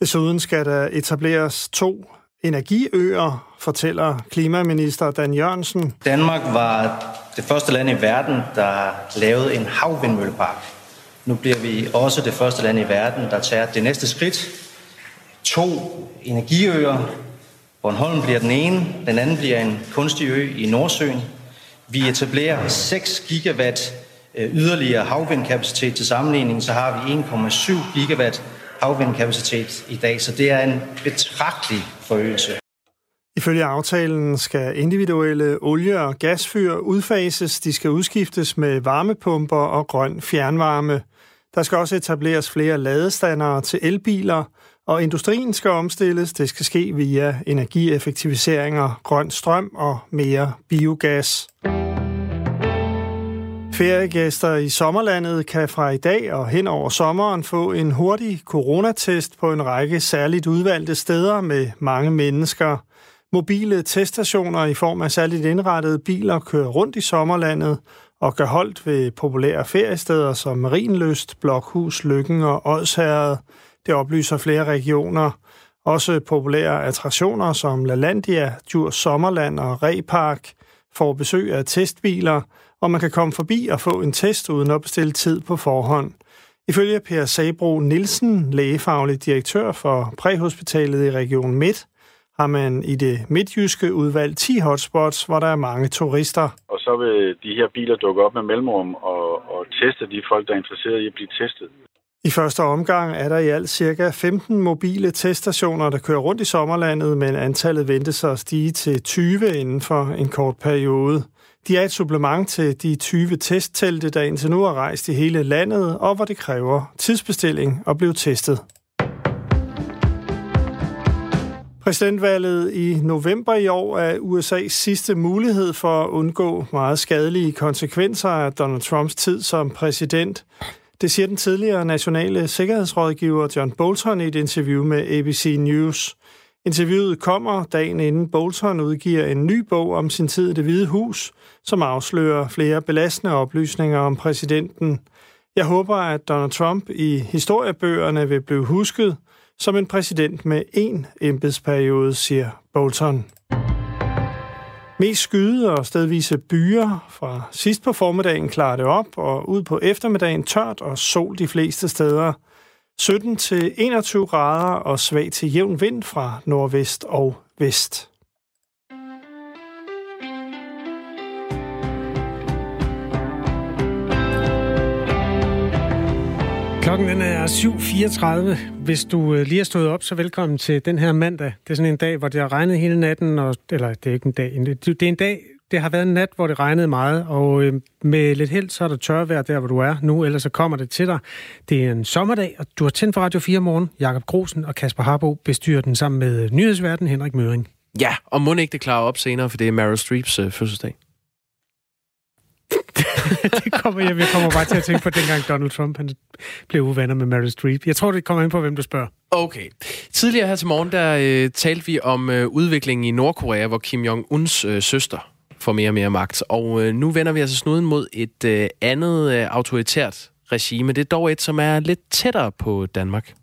H: Desuden skal der etableres to energiøer, fortæller klimaminister Dan Jørgensen.
J: Danmark var det første land i verden, der lavede en havvindmøllepark. Nu bliver vi også det første land i verden, der tager det næste skridt. To energiøer. Bornholm bliver den ene, den anden bliver en kunstig ø i Nordsøen. Vi etablerer 6 gigawatt øh, yderligere havvindkapacitet til sammenligning, så har vi 1,7 gigawatt havvindkapacitet i dag, så det er en betragtelig forøgelse.
H: Ifølge aftalen skal individuelle olie- og gasfyr udfases. De skal udskiftes med varmepumper og grøn fjernvarme. Der skal også etableres flere ladestandere til elbiler, og industrien skal omstilles. Det skal ske via energieffektiviseringer, grøn strøm og mere biogas. Feriegæster i sommerlandet kan fra i dag og hen over sommeren få en hurtig coronatest på en række særligt udvalgte steder med mange mennesker. Mobile teststationer i form af særligt indrettede biler kører rundt i sommerlandet og gør holdt ved populære feriesteder som Marienløst, Blokhus, Lykken og Odsherred. Det oplyser flere regioner. Også populære attraktioner som LaLandia, Djurs Sommerland og Repark får besøg af testbiler – og man kan komme forbi og få en test uden at bestille tid på forhånd. Ifølge Per Sabro Nielsen, lægefaglig direktør for præhospitalet i Region Midt, har man i det midtjyske udvalgt 10 hotspots, hvor der er mange turister.
K: Og så vil de her biler dukke op med mellemrum og, og teste de folk, der er interesseret i at blive testet.
H: I første omgang er der i alt ca. 15 mobile teststationer, der kører rundt i sommerlandet, men antallet ventes at stige til 20 inden for en kort periode. De er et supplement til de 20 testtelte, der indtil nu er rejst i hele landet, og hvor det kræver tidsbestilling at blive testet. Præsidentvalget i november i år er USA's sidste mulighed for at undgå meget skadelige konsekvenser af Donald Trumps tid som præsident. Det siger den tidligere nationale sikkerhedsrådgiver John Bolton i et interview med ABC News. Interviewet kommer dagen inden Bolton udgiver en ny bog om sin tid i det hvide hus, som afslører flere belastende oplysninger om præsidenten. Jeg håber, at Donald Trump i historiebøgerne vil blive husket som en præsident med én embedsperiode, siger Bolton. Mest skyde og stedvise byer fra sidst på formiddagen klarer det op, og ud på eftermiddagen tørt og sol de fleste steder. 17 til 21 grader og svag til jævn vind fra nordvest og vest.
B: Klokken den er 7.34. Hvis du øh, lige har stået op, så velkommen til den her mandag. Det er sådan en dag, hvor det har regnet hele natten, og, eller det er ikke en dag, det er en dag, det har været en nat, hvor det regnede meget, og øh, med lidt held, så er der tørvejr der, hvor du er nu, ellers så kommer det til dig. Det er en sommerdag, og du har tændt for Radio 4 morgen. Jakob Grosen og Kasper Harbo bestyrer den sammen med øh, nyhedsverden Henrik Møring.
A: Ja, og må ikke det klare op senere, for det er Meryl Streeps øh, fødselsdag
B: det kommer, jeg, jeg kommer bare til at tænke på, dengang Donald Trump han blev uvenner med Meryl Streep. Jeg tror, det kommer ind på, hvem du spørger.
A: Okay. Tidligere her til morgen, der øh, talte vi om øh, udviklingen i Nordkorea, hvor Kim Jong-uns øh, søster får mere og mere magt. Og øh, nu vender vi altså snuden mod et øh, andet øh, autoritært regime. Det er dog et, som er lidt tættere på Danmark.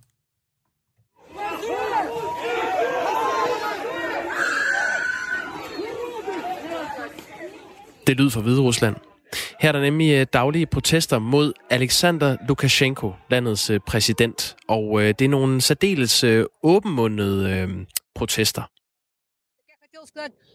A: Det lyder fra Hvide Rusland. Her er der nemlig øh, daglige protester mod Alexander Lukashenko, landets øh, præsident. Og øh, det er nogle særdeles åbenmundede protester.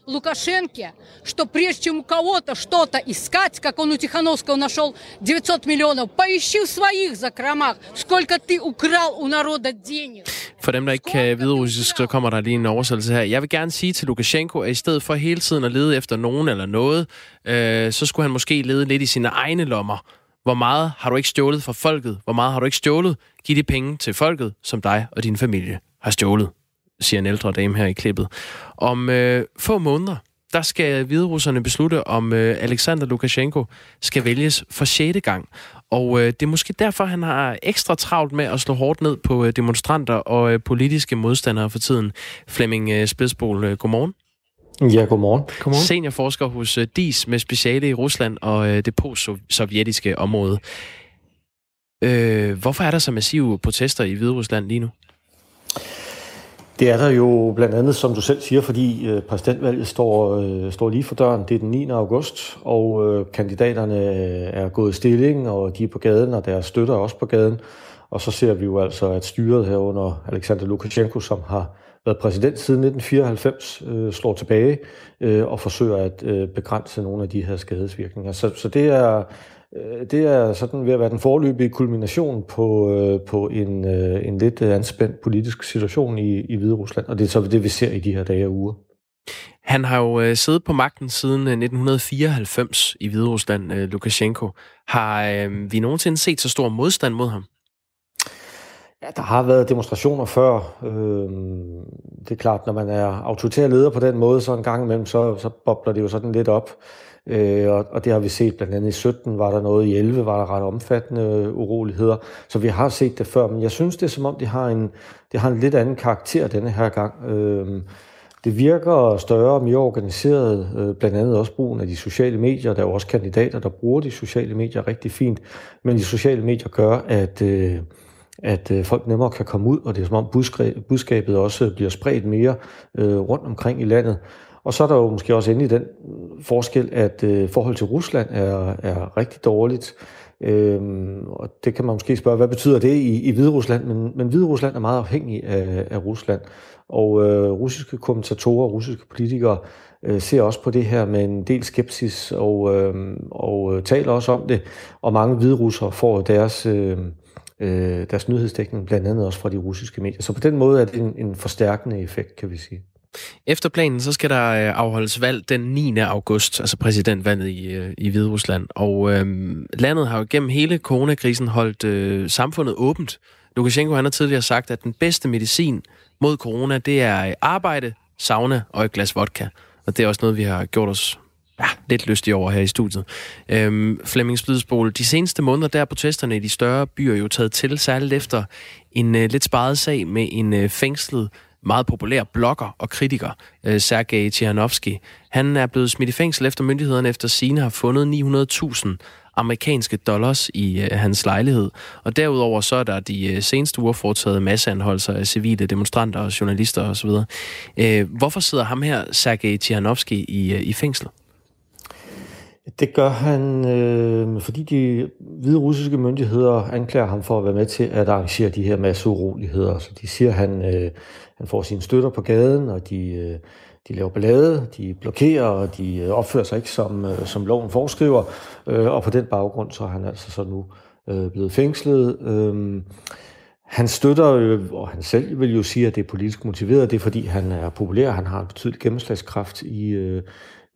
G: сказать Лукашенко, что прежде чем у кого-то что-то искать, как он у Тихановского нашел 900 миллионов, поищи в своих закромах, сколько ты украл у народа денег.
A: For dem, der ikke kan vide russisk, så kommer der lige en oversættelse her. Jeg vil gerne sige til Lukashenko, at i stedet for hele tiden at lede efter nogen eller noget, øh, så skulle han måske lede lidt i sine egne lommer. Hvor meget har du ikke stjålet fra folket? Hvor meget har du ikke stjålet? Giv de penge til folket, som dig og din familie har stjålet siger en ældre dame her i klippet. Om øh, få måneder, der skal hviderusserne beslutte, om øh, Alexander Lukashenko skal vælges for sjette gang. Og øh, det er måske derfor, han har ekstra travlt med at slå hårdt ned på øh, demonstranter og øh, politiske modstandere for tiden. Flemming øh, Spidsbol, øh, godmorgen.
L: Ja, godmorgen.
A: godmorgen. Seniorforsker hos øh, DIS med speciale i Rusland og øh, det post-sovjetiske område. Øh, hvorfor er der så massive protester i Hvide Rusland lige nu?
L: Det er der jo blandt andet, som du selv siger, fordi øh, præsidentvalget står, øh, står lige for døren. Det er den 9. august, og øh, kandidaterne øh, er gået i stilling, og de er på gaden, og deres støtter er også på gaden. Og så ser vi jo altså, at styret her under Alexander Lukashenko, som har været præsident siden 1994, øh, slår tilbage øh, og forsøger at øh, begrænse nogle af de her skadesvirkninger. Så, så det er det er sådan ved at være den forløbige kulmination på, øh, på en, øh, en lidt anspændt politisk situation i, i Hvide Rusland, og det er så det, vi ser i de her dage og uger.
A: Han har jo siddet på magten siden 1994 i Hvide Rusland, Lukashenko. Har vi nogensinde set så stor modstand mod ham?
L: Ja, der har været demonstrationer før. det er klart, når man er autoritær leder på den måde, så en gang imellem, så, så bobler det jo sådan lidt op. Øh, og, og det har vi set blandt andet i 17, var der noget, i 11 var der ret omfattende øh, uroligheder. Så vi har set det før, men jeg synes, det er som om, det har en, det har en lidt anden karakter denne her gang. Øh, det virker større og mere organiseret, øh, blandt andet også brugen af de sociale medier. Der er jo også kandidater, der bruger de sociale medier rigtig fint, men de sociale medier gør, at, øh, at øh, folk nemmere kan komme ud, og det er som om budskabet også bliver spredt mere øh, rundt omkring i landet. Og så er der jo måske også endelig den forskel, at øh, forhold til Rusland er, er rigtig dårligt. Øhm, og det kan man måske spørge, hvad betyder det i, i Hvide Rusland? Men, men Hvide Rusland er meget afhængig af, af Rusland. Og øh, russiske kommentatorer og russiske politikere øh, ser også på det her med en del skepsis og, øh, og øh, taler også om det. Og mange hvide russere får deres, øh, øh, deres nyhedsdækning blandt andet også fra de russiske medier. Så på den måde er det en, en forstærkende effekt, kan vi sige.
A: Efter planen, så skal der øh, afholdes valg den 9. august, altså præsidentvalget i, øh, i Hvide Rusland. Og øhm, landet har jo gennem hele coronakrisen holdt øh, samfundet åbent. Lukashenko han har tidligere sagt, at den bedste medicin mod corona, det er øh, arbejde, sauna og et glas vodka. Og det er også noget, vi har gjort os ja, lidt lystige over her i studiet. Øhm, Flemming Splidsbol, de seneste måneder der er protesterne i de større byer jo taget til, særligt efter en øh, lidt sparet sag med en øh, fængslet meget populær blogger og kritiker, øh, Sergej Tjernovski. Han er blevet smidt i fængsel efter myndighederne efter sine har fundet 900.000 amerikanske dollars i øh, hans lejlighed. Og derudover så er der de øh, seneste uger foretaget masseanholdelser af civile demonstranter og journalister osv. Øh, hvorfor sidder ham her, Sergej Tjernovski, i, øh, i fængsel?
L: Det gør han, øh, fordi de hvide russiske myndigheder anklager ham for at være med til at arrangere de her masse uroligheder. Så de siger, at han, øh, han får sine støtter på gaden, og de, øh, de laver ballade, de blokerer, og de øh, opfører sig ikke som, øh, som loven foreskriver. Øh, og på den baggrund så er han altså så nu øh, blevet fængslet. Øh, han støtter, øh, og han selv vil jo sige, at det er politisk motiveret. Det er fordi, han er populær, han har en betydelig gennemslagskraft i, øh,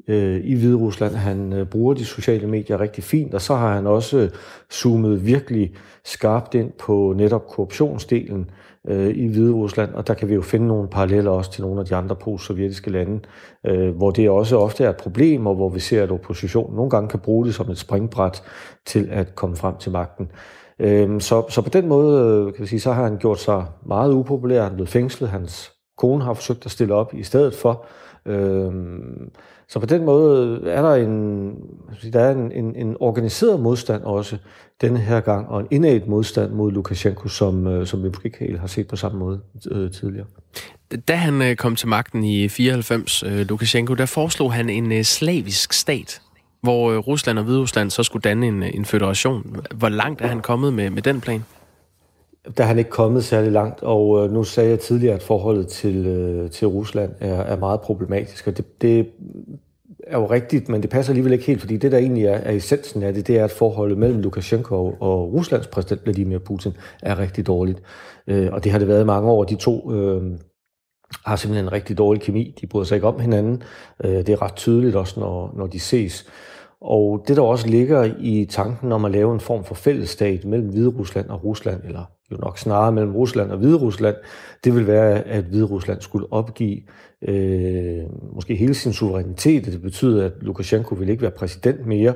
L: øh, i Hvide Rusland. Han øh, bruger de sociale medier rigtig fint, og så har han også øh, zoomet virkelig skarpt ind på netop korruptionsdelen øh, i Hvide Rusland, og der kan vi jo finde nogle paralleller også til nogle af de andre post-sovjetiske lande, øh, hvor det også ofte er et problem, og hvor vi ser, at oppositionen nogle gange kan bruge det som et springbræt til at komme frem til magten. Øh, så, så på den måde, øh, kan vi sige, så har han gjort sig meget upopulær, han er blevet fængslet, hans kone har forsøgt at stille op i stedet for, Øhm, så på den måde er der en, der er en, en, en organiseret modstand også denne her gang, og en indad modstand mod Lukashenko, som, øh, som vi måske ikke helt har set på samme måde øh, tidligere.
A: Da han øh, kom til magten i 94, øh, Lukashenko, der foreslog han en øh, slavisk stat, hvor øh, Rusland og Hviderusland så skulle danne en, øh, en føderation. Hvor langt er han kommet med, med den plan?
L: Der er han ikke kommet særlig langt, og øh, nu sagde jeg tidligere, at forholdet til, øh, til Rusland er, er meget problematisk, og det, det er jo rigtigt, men det passer alligevel ikke helt, fordi det, der egentlig er, er essensen af det, det er, at forholdet mellem Lukashenko og, Ruslands præsident Vladimir Putin er rigtig dårligt. Øh, og det har det været i mange år. De to øh, har simpelthen en rigtig dårlig kemi. De bryder sig ikke om hinanden. Øh, det er ret tydeligt også, når, når de ses. Og det, der også ligger i tanken om at lave en form for fællesstat mellem Hvide Rusland og Rusland, eller jo nok snarere mellem Rusland og Hvide Rusland, det vil være, at Hvide Rusland skulle opgive øh, måske hele sin suverænitet. Det betyder, at Lukashenko vil ikke være præsident mere.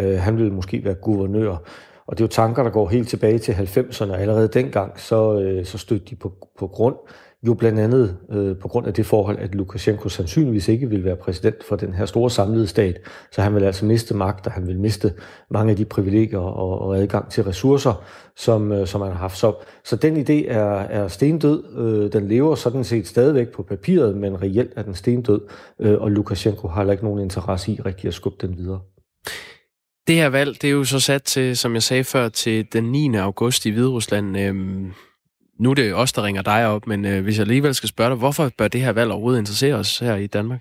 L: Øh, han vil måske være guvernør. Og det er jo tanker, der går helt tilbage til 90'erne. Allerede dengang så, øh, så stødte de på, på grund jo blandt andet øh, på grund af det forhold, at Lukashenko sandsynligvis ikke vil være præsident for den her store samlede stat. Så han vil altså miste magt, og han vil miste mange af de privilegier og, og adgang til ressourcer, som, øh, som han har haft. Så, så den idé er, er stendød. Øh, den lever sådan set stadigvæk på papiret, men reelt er den stendød, øh, og Lukashenko har heller ikke nogen interesse i rigtig at skubbe den videre.
A: Det her valg, det er jo så sat til, som jeg sagde før, til den 9. august i Hviderusland. Øhm, nu er det os, der ringer dig op, men øh, hvis jeg alligevel skal spørge dig, hvorfor bør det her valg overhovedet interessere os her i Danmark?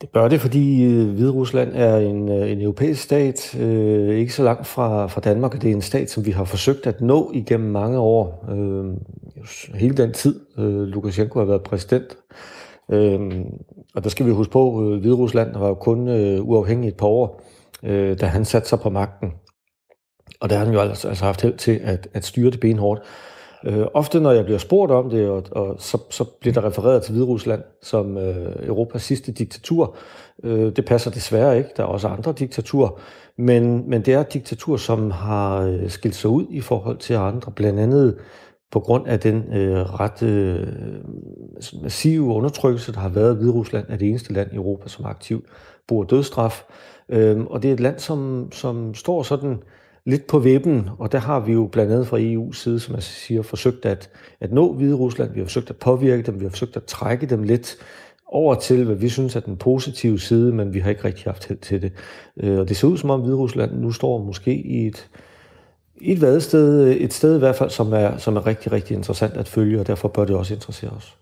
L: Det bør det, fordi øh, Hvide Rusland er en, øh, en europæisk stat, øh, ikke så langt fra, fra Danmark, og det er en stat, som vi har forsøgt at nå igennem mange år. Øh, hele den tid, øh, Lukashenko har været præsident. Øh, og der skal vi huske på, at øh, Hvide Rusland var jo kun øh, uafhængig et par år, øh, da han satte sig på magten. Og der har han jo altså, altså haft held til at, at styre det benhårdt. Øh, ofte når jeg bliver spurgt om det, og, og så, så bliver der refereret til Hviderusland som øh, Europas sidste diktatur. Øh, det passer desværre ikke. Der er også andre diktaturer. Men, men det er et diktatur, som har øh, skilt sig ud i forhold til andre. Blandt andet på grund af den øh, ret øh, massive undertrykkelse, der har været. Hviderusland er det eneste land i Europa, som aktivt bruger dødsstraf. Øh, og det er et land, som, som står sådan lidt på vippen, og der har vi jo blandt andet fra EU's side, som jeg siger, forsøgt at, at nå Hvide Rusland. Vi har forsøgt at påvirke dem, vi har forsøgt at trække dem lidt over til, hvad vi synes er den positive side, men vi har ikke rigtig haft held til det. Øh, og det ser ud som om Hvide Rusland nu står måske i et, i et vadested, et sted i hvert fald, som er, som er rigtig, rigtig interessant at følge, og derfor bør det også interessere os.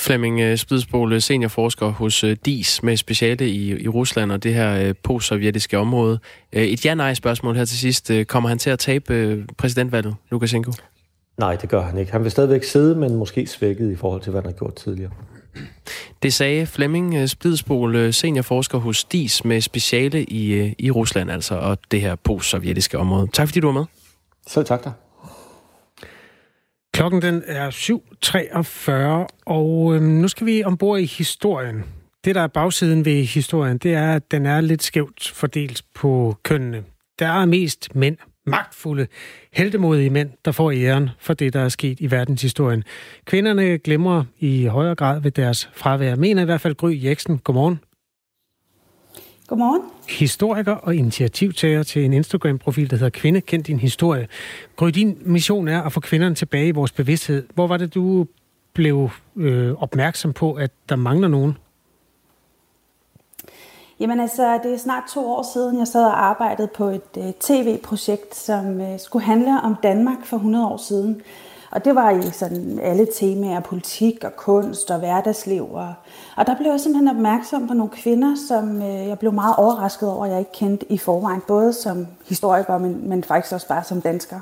A: Flemming øh, Spidsbol, øh, seniorforsker hos øh, DIS med speciale i, i Rusland og det her postsovjetiske område. Et ja-nej-spørgsmål her til sidst. Kommer han til at tabe præsidentvalget, Lukashenko?
L: Nej, det gør han ikke. Han vil stadigvæk sidde, men måske svækket i forhold til, hvad han har gjort tidligere.
A: Det sagde Flemming Splidsbol, seniorforsker hos DIS med speciale i, i Rusland, altså, og det her postsovjetiske område. Tak fordi du var med.
L: Selv tak dig.
B: Klokken den er 7.43, og øhm, nu skal vi ombord i historien. Det, der er bagsiden ved historien, det er, at den er lidt skævt fordelt på kønnene. Der er mest mænd, magtfulde, heldemodige mænd, der får æren for det, der er sket i verdenshistorien. Kvinderne glemmer i højere grad ved deres fravær. Mener i hvert fald Gry Jeksen. Godmorgen.
M: Godmorgen.
B: Historiker og initiativtager til en Instagram-profil, der hedder Kvinde Kend Din Historie. Gry, din mission er at få kvinderne tilbage i vores bevidsthed. Hvor var det, du blev øh, opmærksom på, at der mangler nogen?
M: Jamen altså, det er snart to år siden, jeg sad og arbejdede på et øh, tv-projekt, som øh, skulle handle om Danmark for 100 år siden. Og det var i sådan alle temaer, politik og kunst og hverdagsliv. Og, og der blev jeg simpelthen opmærksom på nogle kvinder, som øh, jeg blev meget overrasket over, at jeg ikke kendte i forvejen. Både som historiker, men, men faktisk også bare som dansker.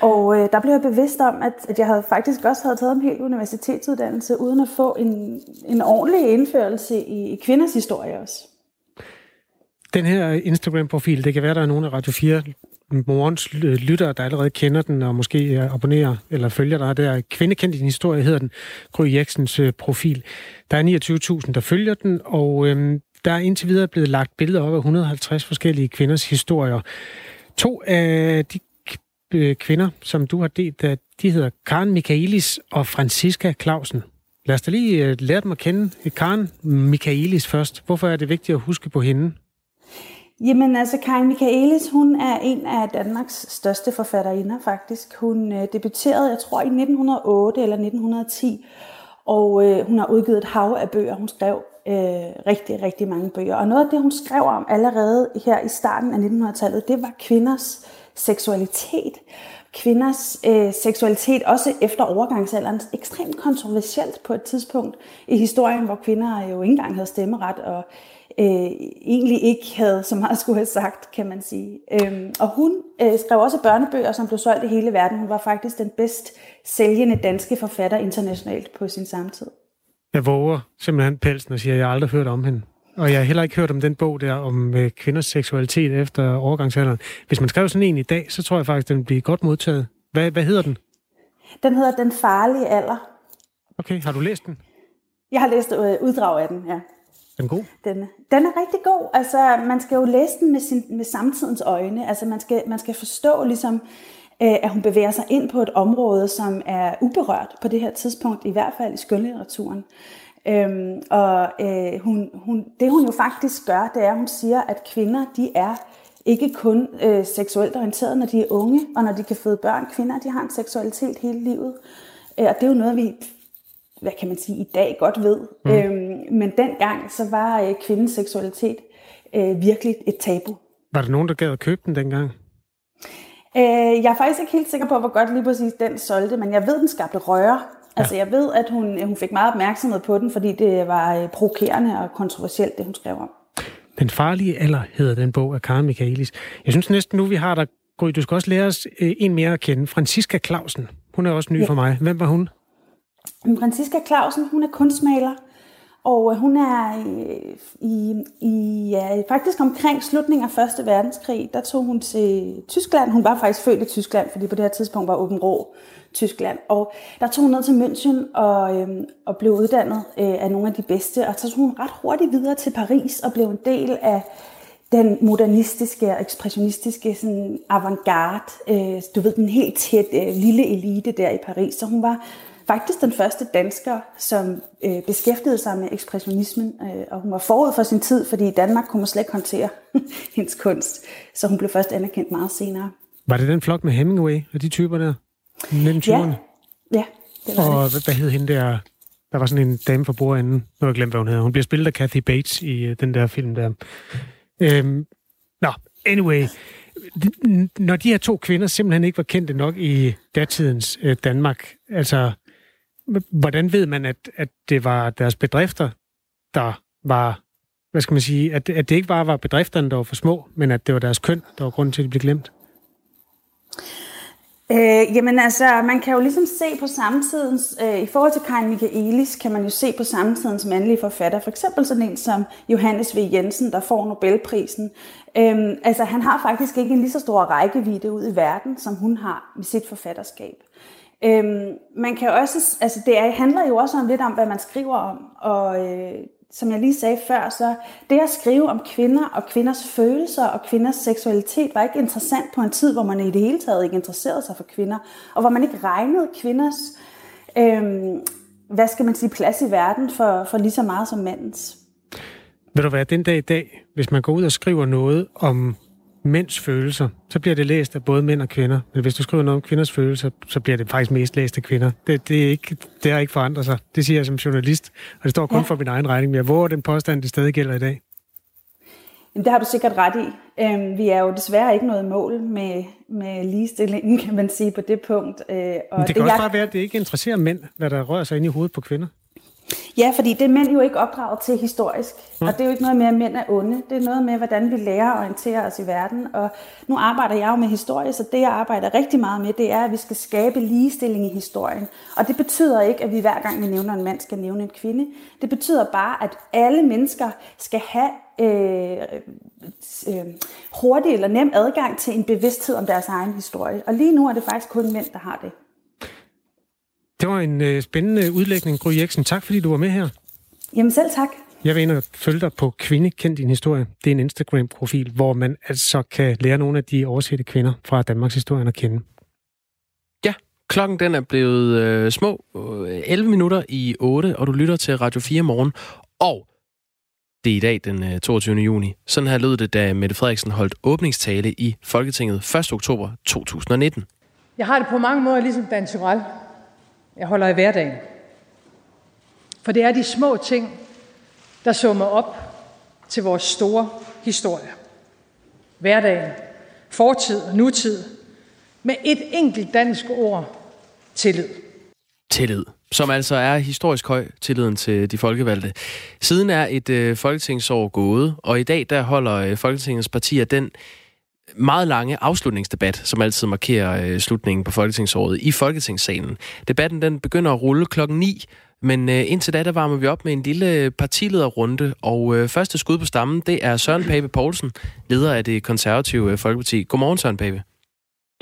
M: Og øh, der blev jeg bevidst om, at, at jeg havde faktisk også havde taget en hel universitetsuddannelse, uden at få en, en ordentlig indførelse i, i kvinders historie også.
B: Den her Instagram-profil, det kan være, der er nogen af Radio 4 morgens lyttere, der allerede kender den, og måske abonnerer eller følger dig der. Kvindekendt din historie hedder den, Gry Jeksens øh, profil. Der er 29.000, der følger den, og øhm, der er indtil videre blevet lagt billeder op af 150 forskellige kvinders historier. To af de øh, kvinder, som du har delt, øh, de hedder Karen Michaelis og Franziska Clausen. Lad os da lige lære dem at kende. Karen Michaelis først. Hvorfor er det vigtigt at huske på hende?
M: Jamen altså, Karin Michaelis, hun er en af Danmarks største forfatterinder faktisk. Hun øh, debuterede, jeg tror, i 1908 eller 1910, og øh, hun har udgivet et hav af bøger. Hun skrev øh, rigtig, rigtig mange bøger. Og noget af det, hun skrev om allerede her i starten af 1900-tallet, det var kvinders seksualitet. Kvinders øh, seksualitet, også efter overgangsalderen, ekstremt kontroversielt på et tidspunkt i historien, hvor kvinder jo ikke engang havde stemmeret, og øh, egentlig ikke havde så meget skulle have sagt, kan man sige. Øhm, og hun øh, skrev også børnebøger, som blev solgt i hele verden. Hun var faktisk den bedst sælgende danske forfatter internationalt på sin samtid.
B: Jeg våger simpelthen pelsen og siger, at jeg aldrig hørt om hende. Og jeg har heller ikke hørt om den bog der om øh, kvinders seksualitet efter overgangsalderen. Hvis man skrev sådan en i dag, så tror jeg faktisk, den vil blive godt modtaget. Hvad, hvad hedder den?
M: Den hedder Den farlige alder.
B: Okay, har du læst den?
M: Jeg har læst øh, uddrag af den, ja.
B: Den god?
M: Den, den er rigtig god. Altså, man skal jo læse den med, sin, med samtidens øjne. Altså, man skal, man skal forstå, ligesom, øh, at hun bevæger sig ind på et område, som er uberørt på det her tidspunkt, i hvert fald i skønlitteraturen. Øhm, og øh, hun, hun, det hun jo faktisk gør, det er, at hun siger, at kvinder, de er ikke kun øh, seksuelt orienteret, når de er unge, og når de kan føde børn. Kvinder, de har en seksualitet hele livet. Øh, og det er jo noget, vi hvad kan man sige, i dag godt ved. Mm. Øhm, men dengang, så var øh, kvindens seksualitet øh, virkelig et tabu.
B: Var der nogen, der gad at købe den dengang?
M: Øh, jeg er faktisk ikke helt sikker på, hvor godt lige præcis den solgte, men jeg ved, den skabte røre. Ja. Altså jeg ved, at hun, hun fik meget opmærksomhed på den, fordi det var øh, provokerende og kontroversielt, det hun skrev om.
B: Den farlige alder hedder den bog af Karen Michaelis. Jeg synes næsten nu, vi har der Gry, du skal også lære os øh, en mere at kende. Franziska Clausen. Hun er også ny ja. for mig. Hvem var hun?
M: Franziska Clausen, hun er kunstmaler, og øh, hun er øh, i, i ja, faktisk omkring slutningen af Første Verdenskrig, der tog hun til Tyskland. Hun var faktisk født i Tyskland, fordi på det her tidspunkt var Åben Rå Tyskland. Og der tog hun ned til München og, øhm, og blev uddannet øh, af nogle af de bedste. Og så tog hun ret hurtigt videre til Paris og blev en del af den modernistiske og ekspressionistiske sådan avantgarde. Øh, du ved, den helt tæt øh, lille elite der i Paris. Så hun var faktisk den første dansker, som øh, beskæftigede sig med ekspressionismen, øh, og hun var forud for sin tid, fordi i Danmark kunne man slet ikke håndtere hendes kunst, så hun blev først anerkendt meget senere.
B: Var det den flok med Hemingway og de typer der? 1920'erne?
M: Ja, ja
B: det var og det. hvad, hvad hed hende der? Der var sådan en dame for bordenden. Nu har jeg glemt, hvad hun hedder. Hun bliver spillet af Kathy Bates i øh, den der film der. Øhm, nå, anyway. Når de her to kvinder simpelthen ikke var kendte nok i datidens øh, Danmark, altså hvordan ved man, at, at det var deres bedrifter, der var, hvad skal man sige, at, at det ikke bare var bedrifterne, der var for små, men at det var deres køn, der var grunden til, at de blev glemt?
M: Øh, jamen altså, man kan jo ligesom se på samtidens, øh, i forhold til Karin Michaelis, kan man jo se på samtidens mandlige forfatter. For eksempel sådan en som Johannes V. Jensen, der får Nobelprisen. Øh, altså, han har faktisk ikke en lige så stor rækkevidde ud i verden, som hun har med sit forfatterskab. Øhm, man kan også, altså det er, handler jo også om lidt om, hvad man skriver om, og øh, som jeg lige sagde før, så det at skrive om kvinder og kvinders følelser og kvinders seksualitet var ikke interessant på en tid, hvor man i det hele taget ikke interesserede sig for kvinder, og hvor man ikke regnede kvinders, øh, hvad skal man sige, plads i verden for, for lige så meget som mandens.
B: Vil du være den dag i dag, hvis man går ud og skriver noget om mænds følelser, så bliver det læst af både mænd og kvinder. Men hvis du skriver noget om kvinders følelser, så bliver det faktisk mest læst af kvinder. Det, det, er ikke, det har ikke forandret sig. Det siger jeg som journalist, og det står kun ja. for min egen regning. Men jeg våger den påstand, det stadig gælder i dag.
M: Jamen, det har du sikkert ret i. Øhm, vi er jo desværre ikke noget mål med, med ligestillingen, kan man sige, på det punkt.
B: Øh, og Men det kan det, også jeg... bare være, at det ikke interesserer mænd, hvad der rører sig ind i hovedet på kvinder.
M: Ja, fordi det er mænd jo ikke opdraget til historisk. Mm. Og det er jo ikke noget med, at mænd er onde. Det er noget med, hvordan vi lærer at orientere os i verden. Og nu arbejder jeg jo med historie, så det jeg arbejder rigtig meget med, det er, at vi skal skabe ligestilling i historien. Og det betyder ikke, at vi hver gang vi nævner en mand, skal nævne en kvinde. Det betyder bare, at alle mennesker skal have øh, øh, hurtig eller nem adgang til en bevidsthed om deres egen historie. Og lige nu er det faktisk kun mænd, der har det.
B: Det var en øh, spændende udlægning, Gry Eriksen. Tak fordi du var med her.
M: Jamen selv tak.
B: Jeg vil ind og følge dig på Kvinde Kend Din Historie. Det er en Instagram-profil, hvor man altså kan lære nogle af de oversette kvinder fra Danmarks historie at kende. Ja,
A: Klokken den er blevet øh, små øh, 11 minutter i 8, og du lytter til Radio 4 morgen. Og det er i dag, den øh, 22. juni. Sådan her lød det, da Mette Frederiksen holdt åbningstale i Folketinget 1. oktober 2019.
N: Jeg har det på mange måder ligesom Dan Tyrell. Jeg holder i hverdagen. For det er de små ting, der summer op til vores store historie. Hverdagen, fortid og nutid, med et enkelt dansk ord, tillid.
A: Tillid, som altså er historisk høj, tilliden til de folkevalgte. Siden er et øh, folketingsår gået, og i dag der holder øh, Folketingets partier den meget lange afslutningsdebat, som altid markerer øh, slutningen på Folketingsåret i Folketingssalen. Debatten den begynder at rulle klokken 9, men øh, indtil da, der varmer vi op med en lille partilederrunde, og øh, første skud på stammen, det er Søren Pape Poulsen, leder af det konservative øh, Folkeparti. Godmorgen, Søren Pape.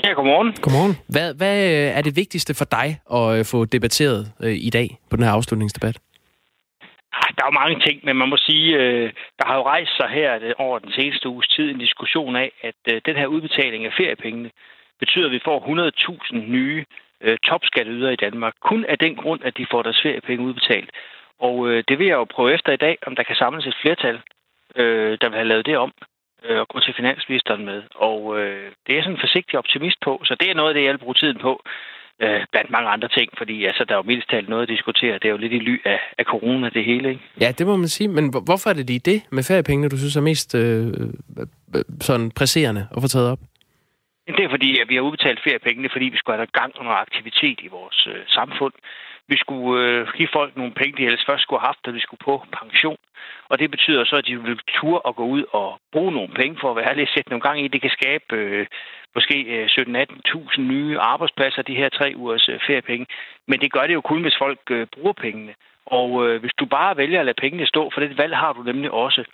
O: Ja, godmorgen.
A: Godmorgen. Hvad, hvad øh, er det vigtigste for dig at øh, få debatteret øh, i dag på den her afslutningsdebat?
O: Der er jo mange ting, men man må sige, øh, der har jo rejst sig her øh, over den seneste uges tid en diskussion af, at øh, den her udbetaling af feriepengene betyder, at vi får 100.000 nye øh, topskatteydere i Danmark. Kun af den grund, at de får deres feriepenge udbetalt. Og øh, det vil jeg jo prøve efter i dag, om der kan samles et flertal, øh, der vil have lavet det om øh, og gå til finansministeren med. Og øh, det er jeg sådan en forsigtig optimist på, så det er noget af det, jeg vil bruge tiden på øh, blandt mange andre ting, fordi altså, der er jo mildest talt noget at diskutere. Det er jo lidt i ly af, af corona, det hele, ikke?
A: Ja, det må man sige. Men hvorfor er det lige det med feriepengene, du synes er mest øh, øh, sådan presserende at få taget op?
O: Det er fordi, at vi har udbetalt feriepengene, fordi vi skulle have gang og noget aktivitet i vores øh, samfund. Vi skulle øh, give folk nogle penge, de ellers først skulle have haft, da vi skulle på pension. Og det betyder så, at de vil tur at gå ud og bruge nogle penge for at være ærlig sætte nogle gang i. Det kan skabe øh, måske øh, 17-18.000 nye arbejdspladser, de her tre ugers øh, feriepenge. Men det gør det jo kun, hvis folk øh, bruger pengene. Og øh, hvis du bare vælger at lade pengene stå, for det valg har du nemlig også,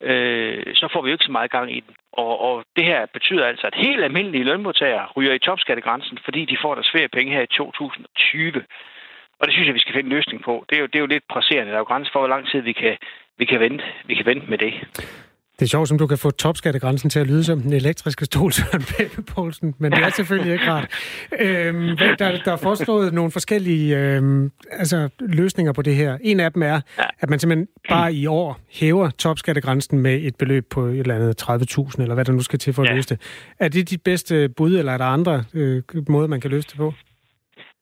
O: øh, så får vi jo ikke så meget gang i den. Og, og det her betyder altså, at helt almindelige lønmodtagere ryger i topskattegrænsen, fordi de får deres feriepenge her i 2020. Og det synes jeg, vi skal finde en løsning på. Det er jo, det er jo lidt presserende. Der er jo grænser for, hvor lang tid vi kan, vi kan, vente, vi kan vente med det.
B: Det er sjovt, som du kan få topskattegrænsen til at lyde som den elektriske stol, Søren Pape Poulsen, men det er selvfølgelig ikke rart. Øhm, der, der er foreslået nogle forskellige øhm, altså, løsninger på det her. En af dem er, at man simpelthen bare i år hæver topskattegrænsen med et beløb på et eller andet 30.000, eller hvad der nu skal til for at ja. løse det. Er det dit bedste bud, eller er der andre øh, måder, man kan løse det på?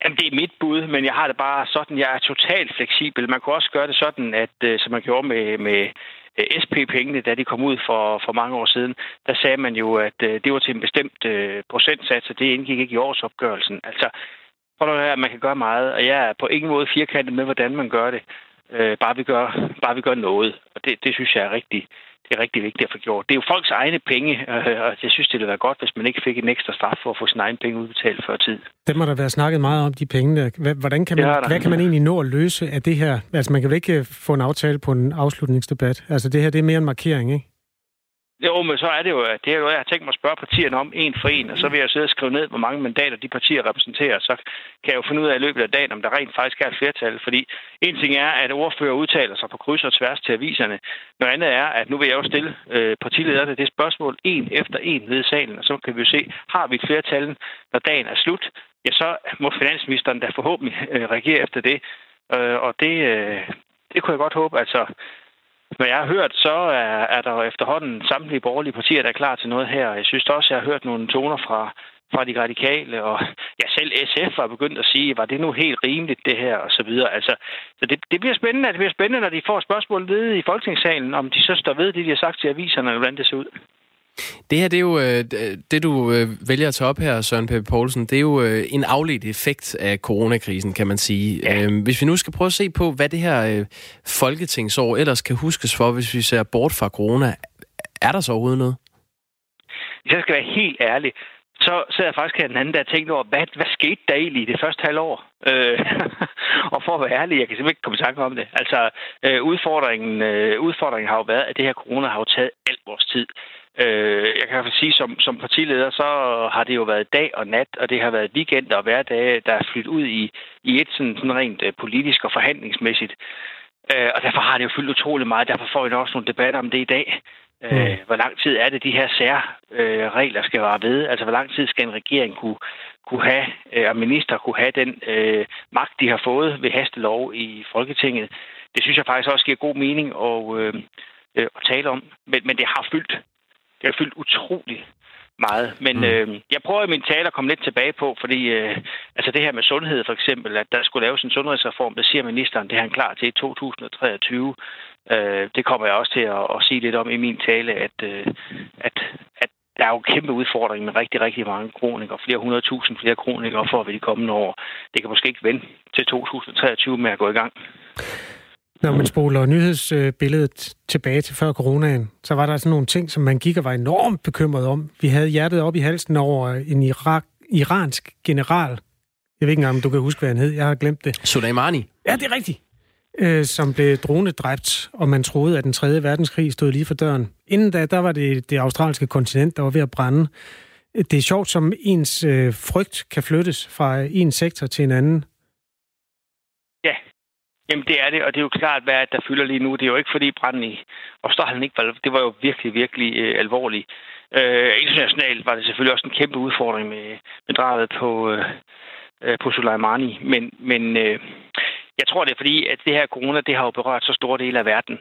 O: Jamen, det er mit bud, men jeg har det bare sådan, jeg er totalt fleksibel. Man kunne også gøre det sådan, at øh, som man gjorde med, med øh, SP-pengene, da de kom ud for, for mange år siden, der sagde man jo, at øh, det var til en bestemt procentsats, og det indgik ikke i årsopgørelsen. Altså, prøv at høre, man kan gøre meget, og jeg er på ingen måde firkantet med, hvordan man gør det. bare, vi gør, bare vi gør noget, og det, det synes jeg er rigtig, det er rigtig vigtigt at få gjort. Det er jo folks egne penge, øh, og jeg synes, det ville være godt, hvis man ikke fik en ekstra straf for at få sine egne penge udbetalt før tid.
B: Det må der være snakket meget om, de penge. Hvordan kan man, hvad kan man egentlig nå at løse af det her? Altså, man kan vel ikke få en aftale på en afslutningsdebat? Altså, det her, det er mere en markering, ikke?
O: Jo, men så er det jo, det er jo, jeg har tænkt mig at spørge partierne om en for en, og så vil jeg sidde og skrive ned, hvor mange mandater de partier repræsenterer, så kan jeg jo finde ud af i løbet af dagen, om der rent faktisk er et flertal. Fordi en ting er, at ordfører udtaler sig på kryds og tværs til aviserne. Noget andet er, at nu vil jeg jo stille øh, partilederne det spørgsmål en efter en ved salen, og så kan vi jo se, har vi et flertal, når dagen er slut, ja, så må finansministeren da forhåbentlig øh, reagere efter det. Øh, og det, øh, det kunne jeg godt håbe. Altså, hvad jeg har hørt, så er, er der efterhånden samtlige borgerlige partier, der er klar til noget her. Jeg synes også, jeg har hørt nogle toner fra, fra de radikale, og ja, selv SF var begyndt at sige, var det nu helt rimeligt, det her, og så videre. Altså, så det, det bliver spændende, det bliver spændende, når de får spørgsmål ved i Folketingssalen, om de så står ved det, de har sagt til aviserne, eller hvordan det ser ud.
A: Det her, det er jo øh, det, du øh, vælger at tage op her, Søren Peppe Poulsen. Det er jo øh, en afledt effekt af coronakrisen, kan man sige. Ja. Øhm, hvis vi nu skal prøve at se på, hvad det her folketingsår ellers kan huskes for, hvis vi ser bort fra corona, er der så overhovedet noget?
O: Hvis jeg skal være helt ærlig, så sidder jeg faktisk her den anden, der og tænkt over, hvad, hvad skete der egentlig i det første halvår? Øh, og for at være ærlig, jeg kan simpelthen ikke komme i tanke om det. Altså, øh, udfordringen, øh, udfordringen har jo været, at det her corona har jo taget alt vores tid. Øh, jeg kan i sige, som, som partileder, så har det jo været dag og nat, og det har været weekend og hverdage, der er flyttet ud i, i et sådan, sådan rent øh, politisk og forhandlingsmæssigt. Øh, og derfor har det jo fyldt utrolig meget. Derfor får vi også nogle debatter om det i dag. Øh, mm. Hvor lang tid er det, de her særregler øh, skal være ved? Altså, hvor lang tid skal en regering kunne, kunne have, øh, og minister kunne have den øh, magt, de har fået ved hastelov i Folketinget? Det synes jeg faktisk også giver god mening at, øh, øh, at tale om. Men, men det har fyldt. Det har fyldt utrolig meget. Men mm. øh, jeg prøver i min tale at komme lidt tilbage på, fordi øh, altså det her med sundhed for eksempel, at der skulle laves en sundhedsreform, det siger ministeren, det er han klar til i 2023. Øh, det kommer jeg også til at, at sige lidt om i min tale, at, øh, at, at der er jo en kæmpe udfordring med rigtig, rigtig mange kronikere. Flere hundredtusind flere kronikere for ved de kommende år. Det kan måske ikke vente til 2023 med at gå i gang.
B: Når man spoler nyhedsbilledet tilbage til før coronaen, så var der sådan nogle ting, som man gik og var enormt bekymret om. Vi havde hjertet op i halsen over en Irak, iransk general. Jeg ved ikke engang, om du kan huske, hvad han hed. Jeg har glemt det.
A: Soleimani.
B: Ja, det er rigtigt. Øh, som blev dronedræbt, og man troede, at den tredje verdenskrig stod lige for døren. Inden da, der var det det australske kontinent, der var ved at brænde. Det er sjovt, som ens øh, frygt kan flyttes fra en sektor til en anden.
O: Jamen det er det, og det er jo klart, hvad der fylder lige nu. Det er jo ikke fordi branden i Australien ikke var, det var jo virkelig, virkelig øh, alvorligt. Øh, internationalt var det selvfølgelig også en kæmpe udfordring med, med drabet på, øh, øh på Soleimani, men, men øh, jeg tror, det er fordi, at det her corona, det har jo berørt så store dele af verden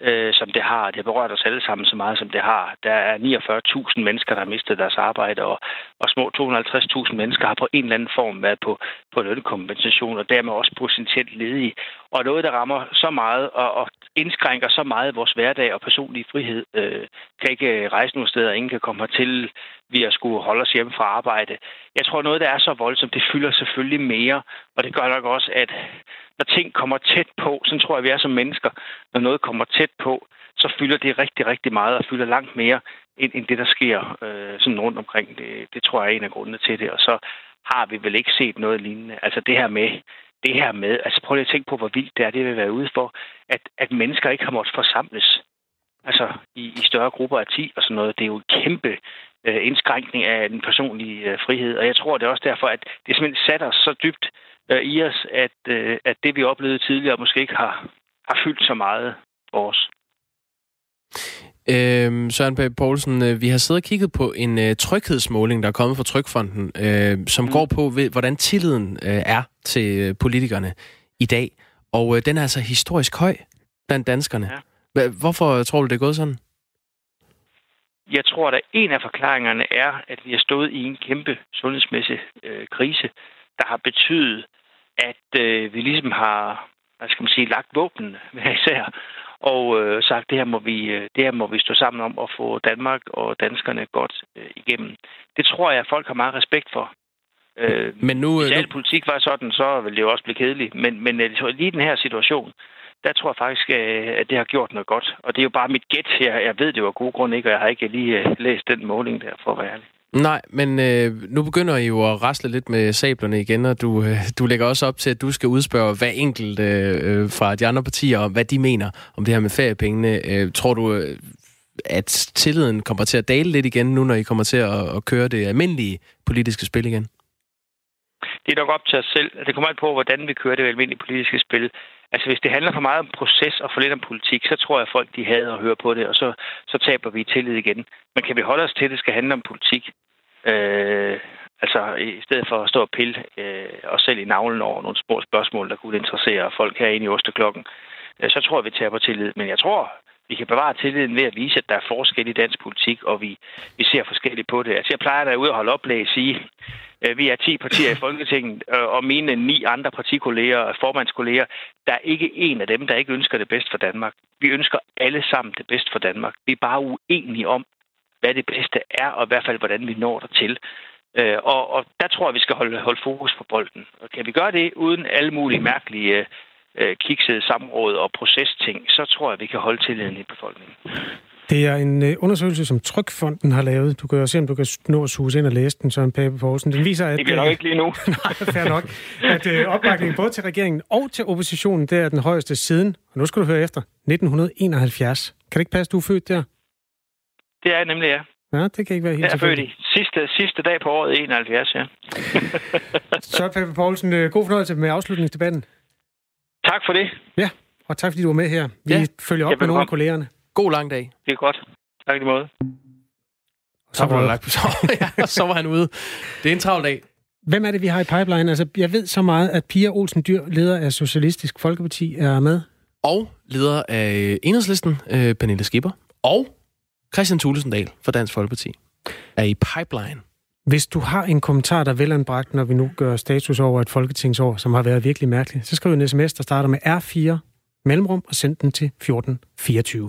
O: øh, som det har. Det har berørt os alle sammen så meget, som det har. Der er 49.000 mennesker, der har mistet deres arbejde, og, og små 250.000 mennesker har på en eller anden form været på, på lønkompensation, og dermed også potentielt ledige. Og noget, der rammer så meget og, og indskrænker så meget vores hverdag og personlige frihed, øh, kan ikke rejse nogen steder, ingen kan komme hertil, vi at skulle holde os hjemme fra arbejde. Jeg tror, noget, der er så voldsomt, det fylder selvfølgelig mere, og det gør nok også, at når ting kommer tæt på, så tror jeg, vi er som mennesker, når noget kommer tæt på, så fylder det rigtig, rigtig meget og fylder langt mere end, end det, der sker øh, sådan rundt omkring. Det, det tror jeg er en af grundene til det. Og så har vi vel ikke set noget lignende. Altså det her med, det her med, altså prøv lige at tænke på, hvor vildt det er, det vil være ude for, at, at mennesker ikke har måttet forsamles. Altså i, i større grupper af 10 og sådan noget. Det er jo et kæmpe øh, indskrænkning af den personlige øh, frihed. Og jeg tror, det er også derfor, at det simpelthen satte os så dybt øh, i os, at, øh, at det, vi oplevede tidligere, måske ikke har, har fyldt så meget for os.
A: Øh, Søren Pape Poulsen, vi har siddet og kigget på en øh, tryghedsmåling, der er kommet fra Trykfonden, øh, som mm. går på, ved, hvordan tilliden øh, er til øh, politikerne i dag. Og øh, den er altså historisk høj blandt danskerne. Ja. Hvorfor tror du, det er gået sådan?
O: Jeg tror, at en af forklaringerne er, at vi har stået i en kæmpe sundhedsmæssig øh, krise, der har betydet, at øh, vi ligesom har, hvad skal man sige, lagt våben hver især, og øh, sagt, det her, må vi, øh, det her må vi stå sammen om at få Danmark og danskerne godt øh, igennem. Det tror jeg, at folk har meget respekt for. Øh, men nu, hvis al politik var sådan, så ville det jo også blive kedeligt. Men, men øh, lige den her situation, der tror jeg faktisk, øh, at det har gjort noget godt. Og det er jo bare mit gæt. Jeg, jeg ved det jo af gode grunde ikke, og jeg har ikke lige læst den måling der, for at være ærlig.
A: Nej, men øh, nu begynder I jo at rasle lidt med sablerne igen, og du, øh, du lægger også op til, at du skal udspørge hver enkelt øh, fra de andre partier om, hvad de mener om det her med feriepengene. Øh, tror du, øh, at tilliden kommer til at dale lidt igen nu, når I kommer til at, at køre det almindelige politiske spil igen?
O: Det er nok op til os selv. Det kommer an på, hvordan vi kører det almindelige politiske spil. Altså, hvis det handler for meget om proces og for lidt om politik, så tror jeg, at folk de hader at høre på det, og så, så taber vi tillid igen. Men kan vi holde os til, at det skal handle om politik? Øh, altså, i stedet for at stå og pille øh, os selv i navlen over nogle små spørgsmål, der kunne interessere folk herinde i Osteklokken, øh, så tror jeg, vi taber tillid. Men jeg tror, vi kan bevare tilliden ved at vise, at der er forskel i dansk politik, og vi, vi ser forskelligt på det. Altså, jeg plejer derude at holde oplæg sige, vi er 10 partier i Folketinget, øh, og mine ni andre partikolleger, formandskolleger, der er ikke en af dem, der ikke ønsker det bedst for Danmark. Vi ønsker alle sammen det bedst for Danmark. Vi er bare uenige om, hvad det bedste er, og i hvert fald, hvordan vi når til. Øh, og, og der tror jeg, vi skal holde, holde fokus på bolden. Og kan vi gøre det uden alle mulige mærkelige kiksede samråd og procesting, så tror jeg, vi kan holde tilliden i befolkningen.
B: Det er en øh, undersøgelse, som Trykfonden har lavet. Du kan jo se, om du kan nå at suge ind og læse den, Søren Pape Poulsen. Den viser, at...
O: Det bliver nok øh, ikke lige nu.
B: nej, fair nok. At øh, opbakningen både til regeringen og til oppositionen, det er den højeste siden, og nu skal du høre efter, 1971. Kan det ikke passe, du er født der?
O: Det er nemlig, ja.
B: Ja, det kan ikke være helt
O: Jeg er født i sidste, sidste dag på året 71, ja.
B: Søren Pape Poulsen, god fornøjelse med afslutningsdebatten.
O: Tak for det.
B: Ja, og tak fordi du var med her. Vi
A: Ja.
B: følger op med nogle af kollegerne.
A: God lang dag.
O: Det er godt. Tak i lige måde.
A: Så var, lagt på, så, ja, så var han ude. Det er en travl dag.
B: Hvem er det, vi har i pipeline? Altså, jeg ved så meget, at Pia Olsen Dyr, leder af Socialistisk Folkeparti, er med.
A: Og leder af Enhedslisten, øh, Pernille Skipper. Og Christian Thulesendal fra Dansk Folkeparti er i pipeline.
B: Hvis du har en kommentar, der er velanbragt, når vi nu gør status over et folketingsår, som har været virkelig mærkeligt, så skriv en sms, der starter med R4 mellemrum og send den til 1424.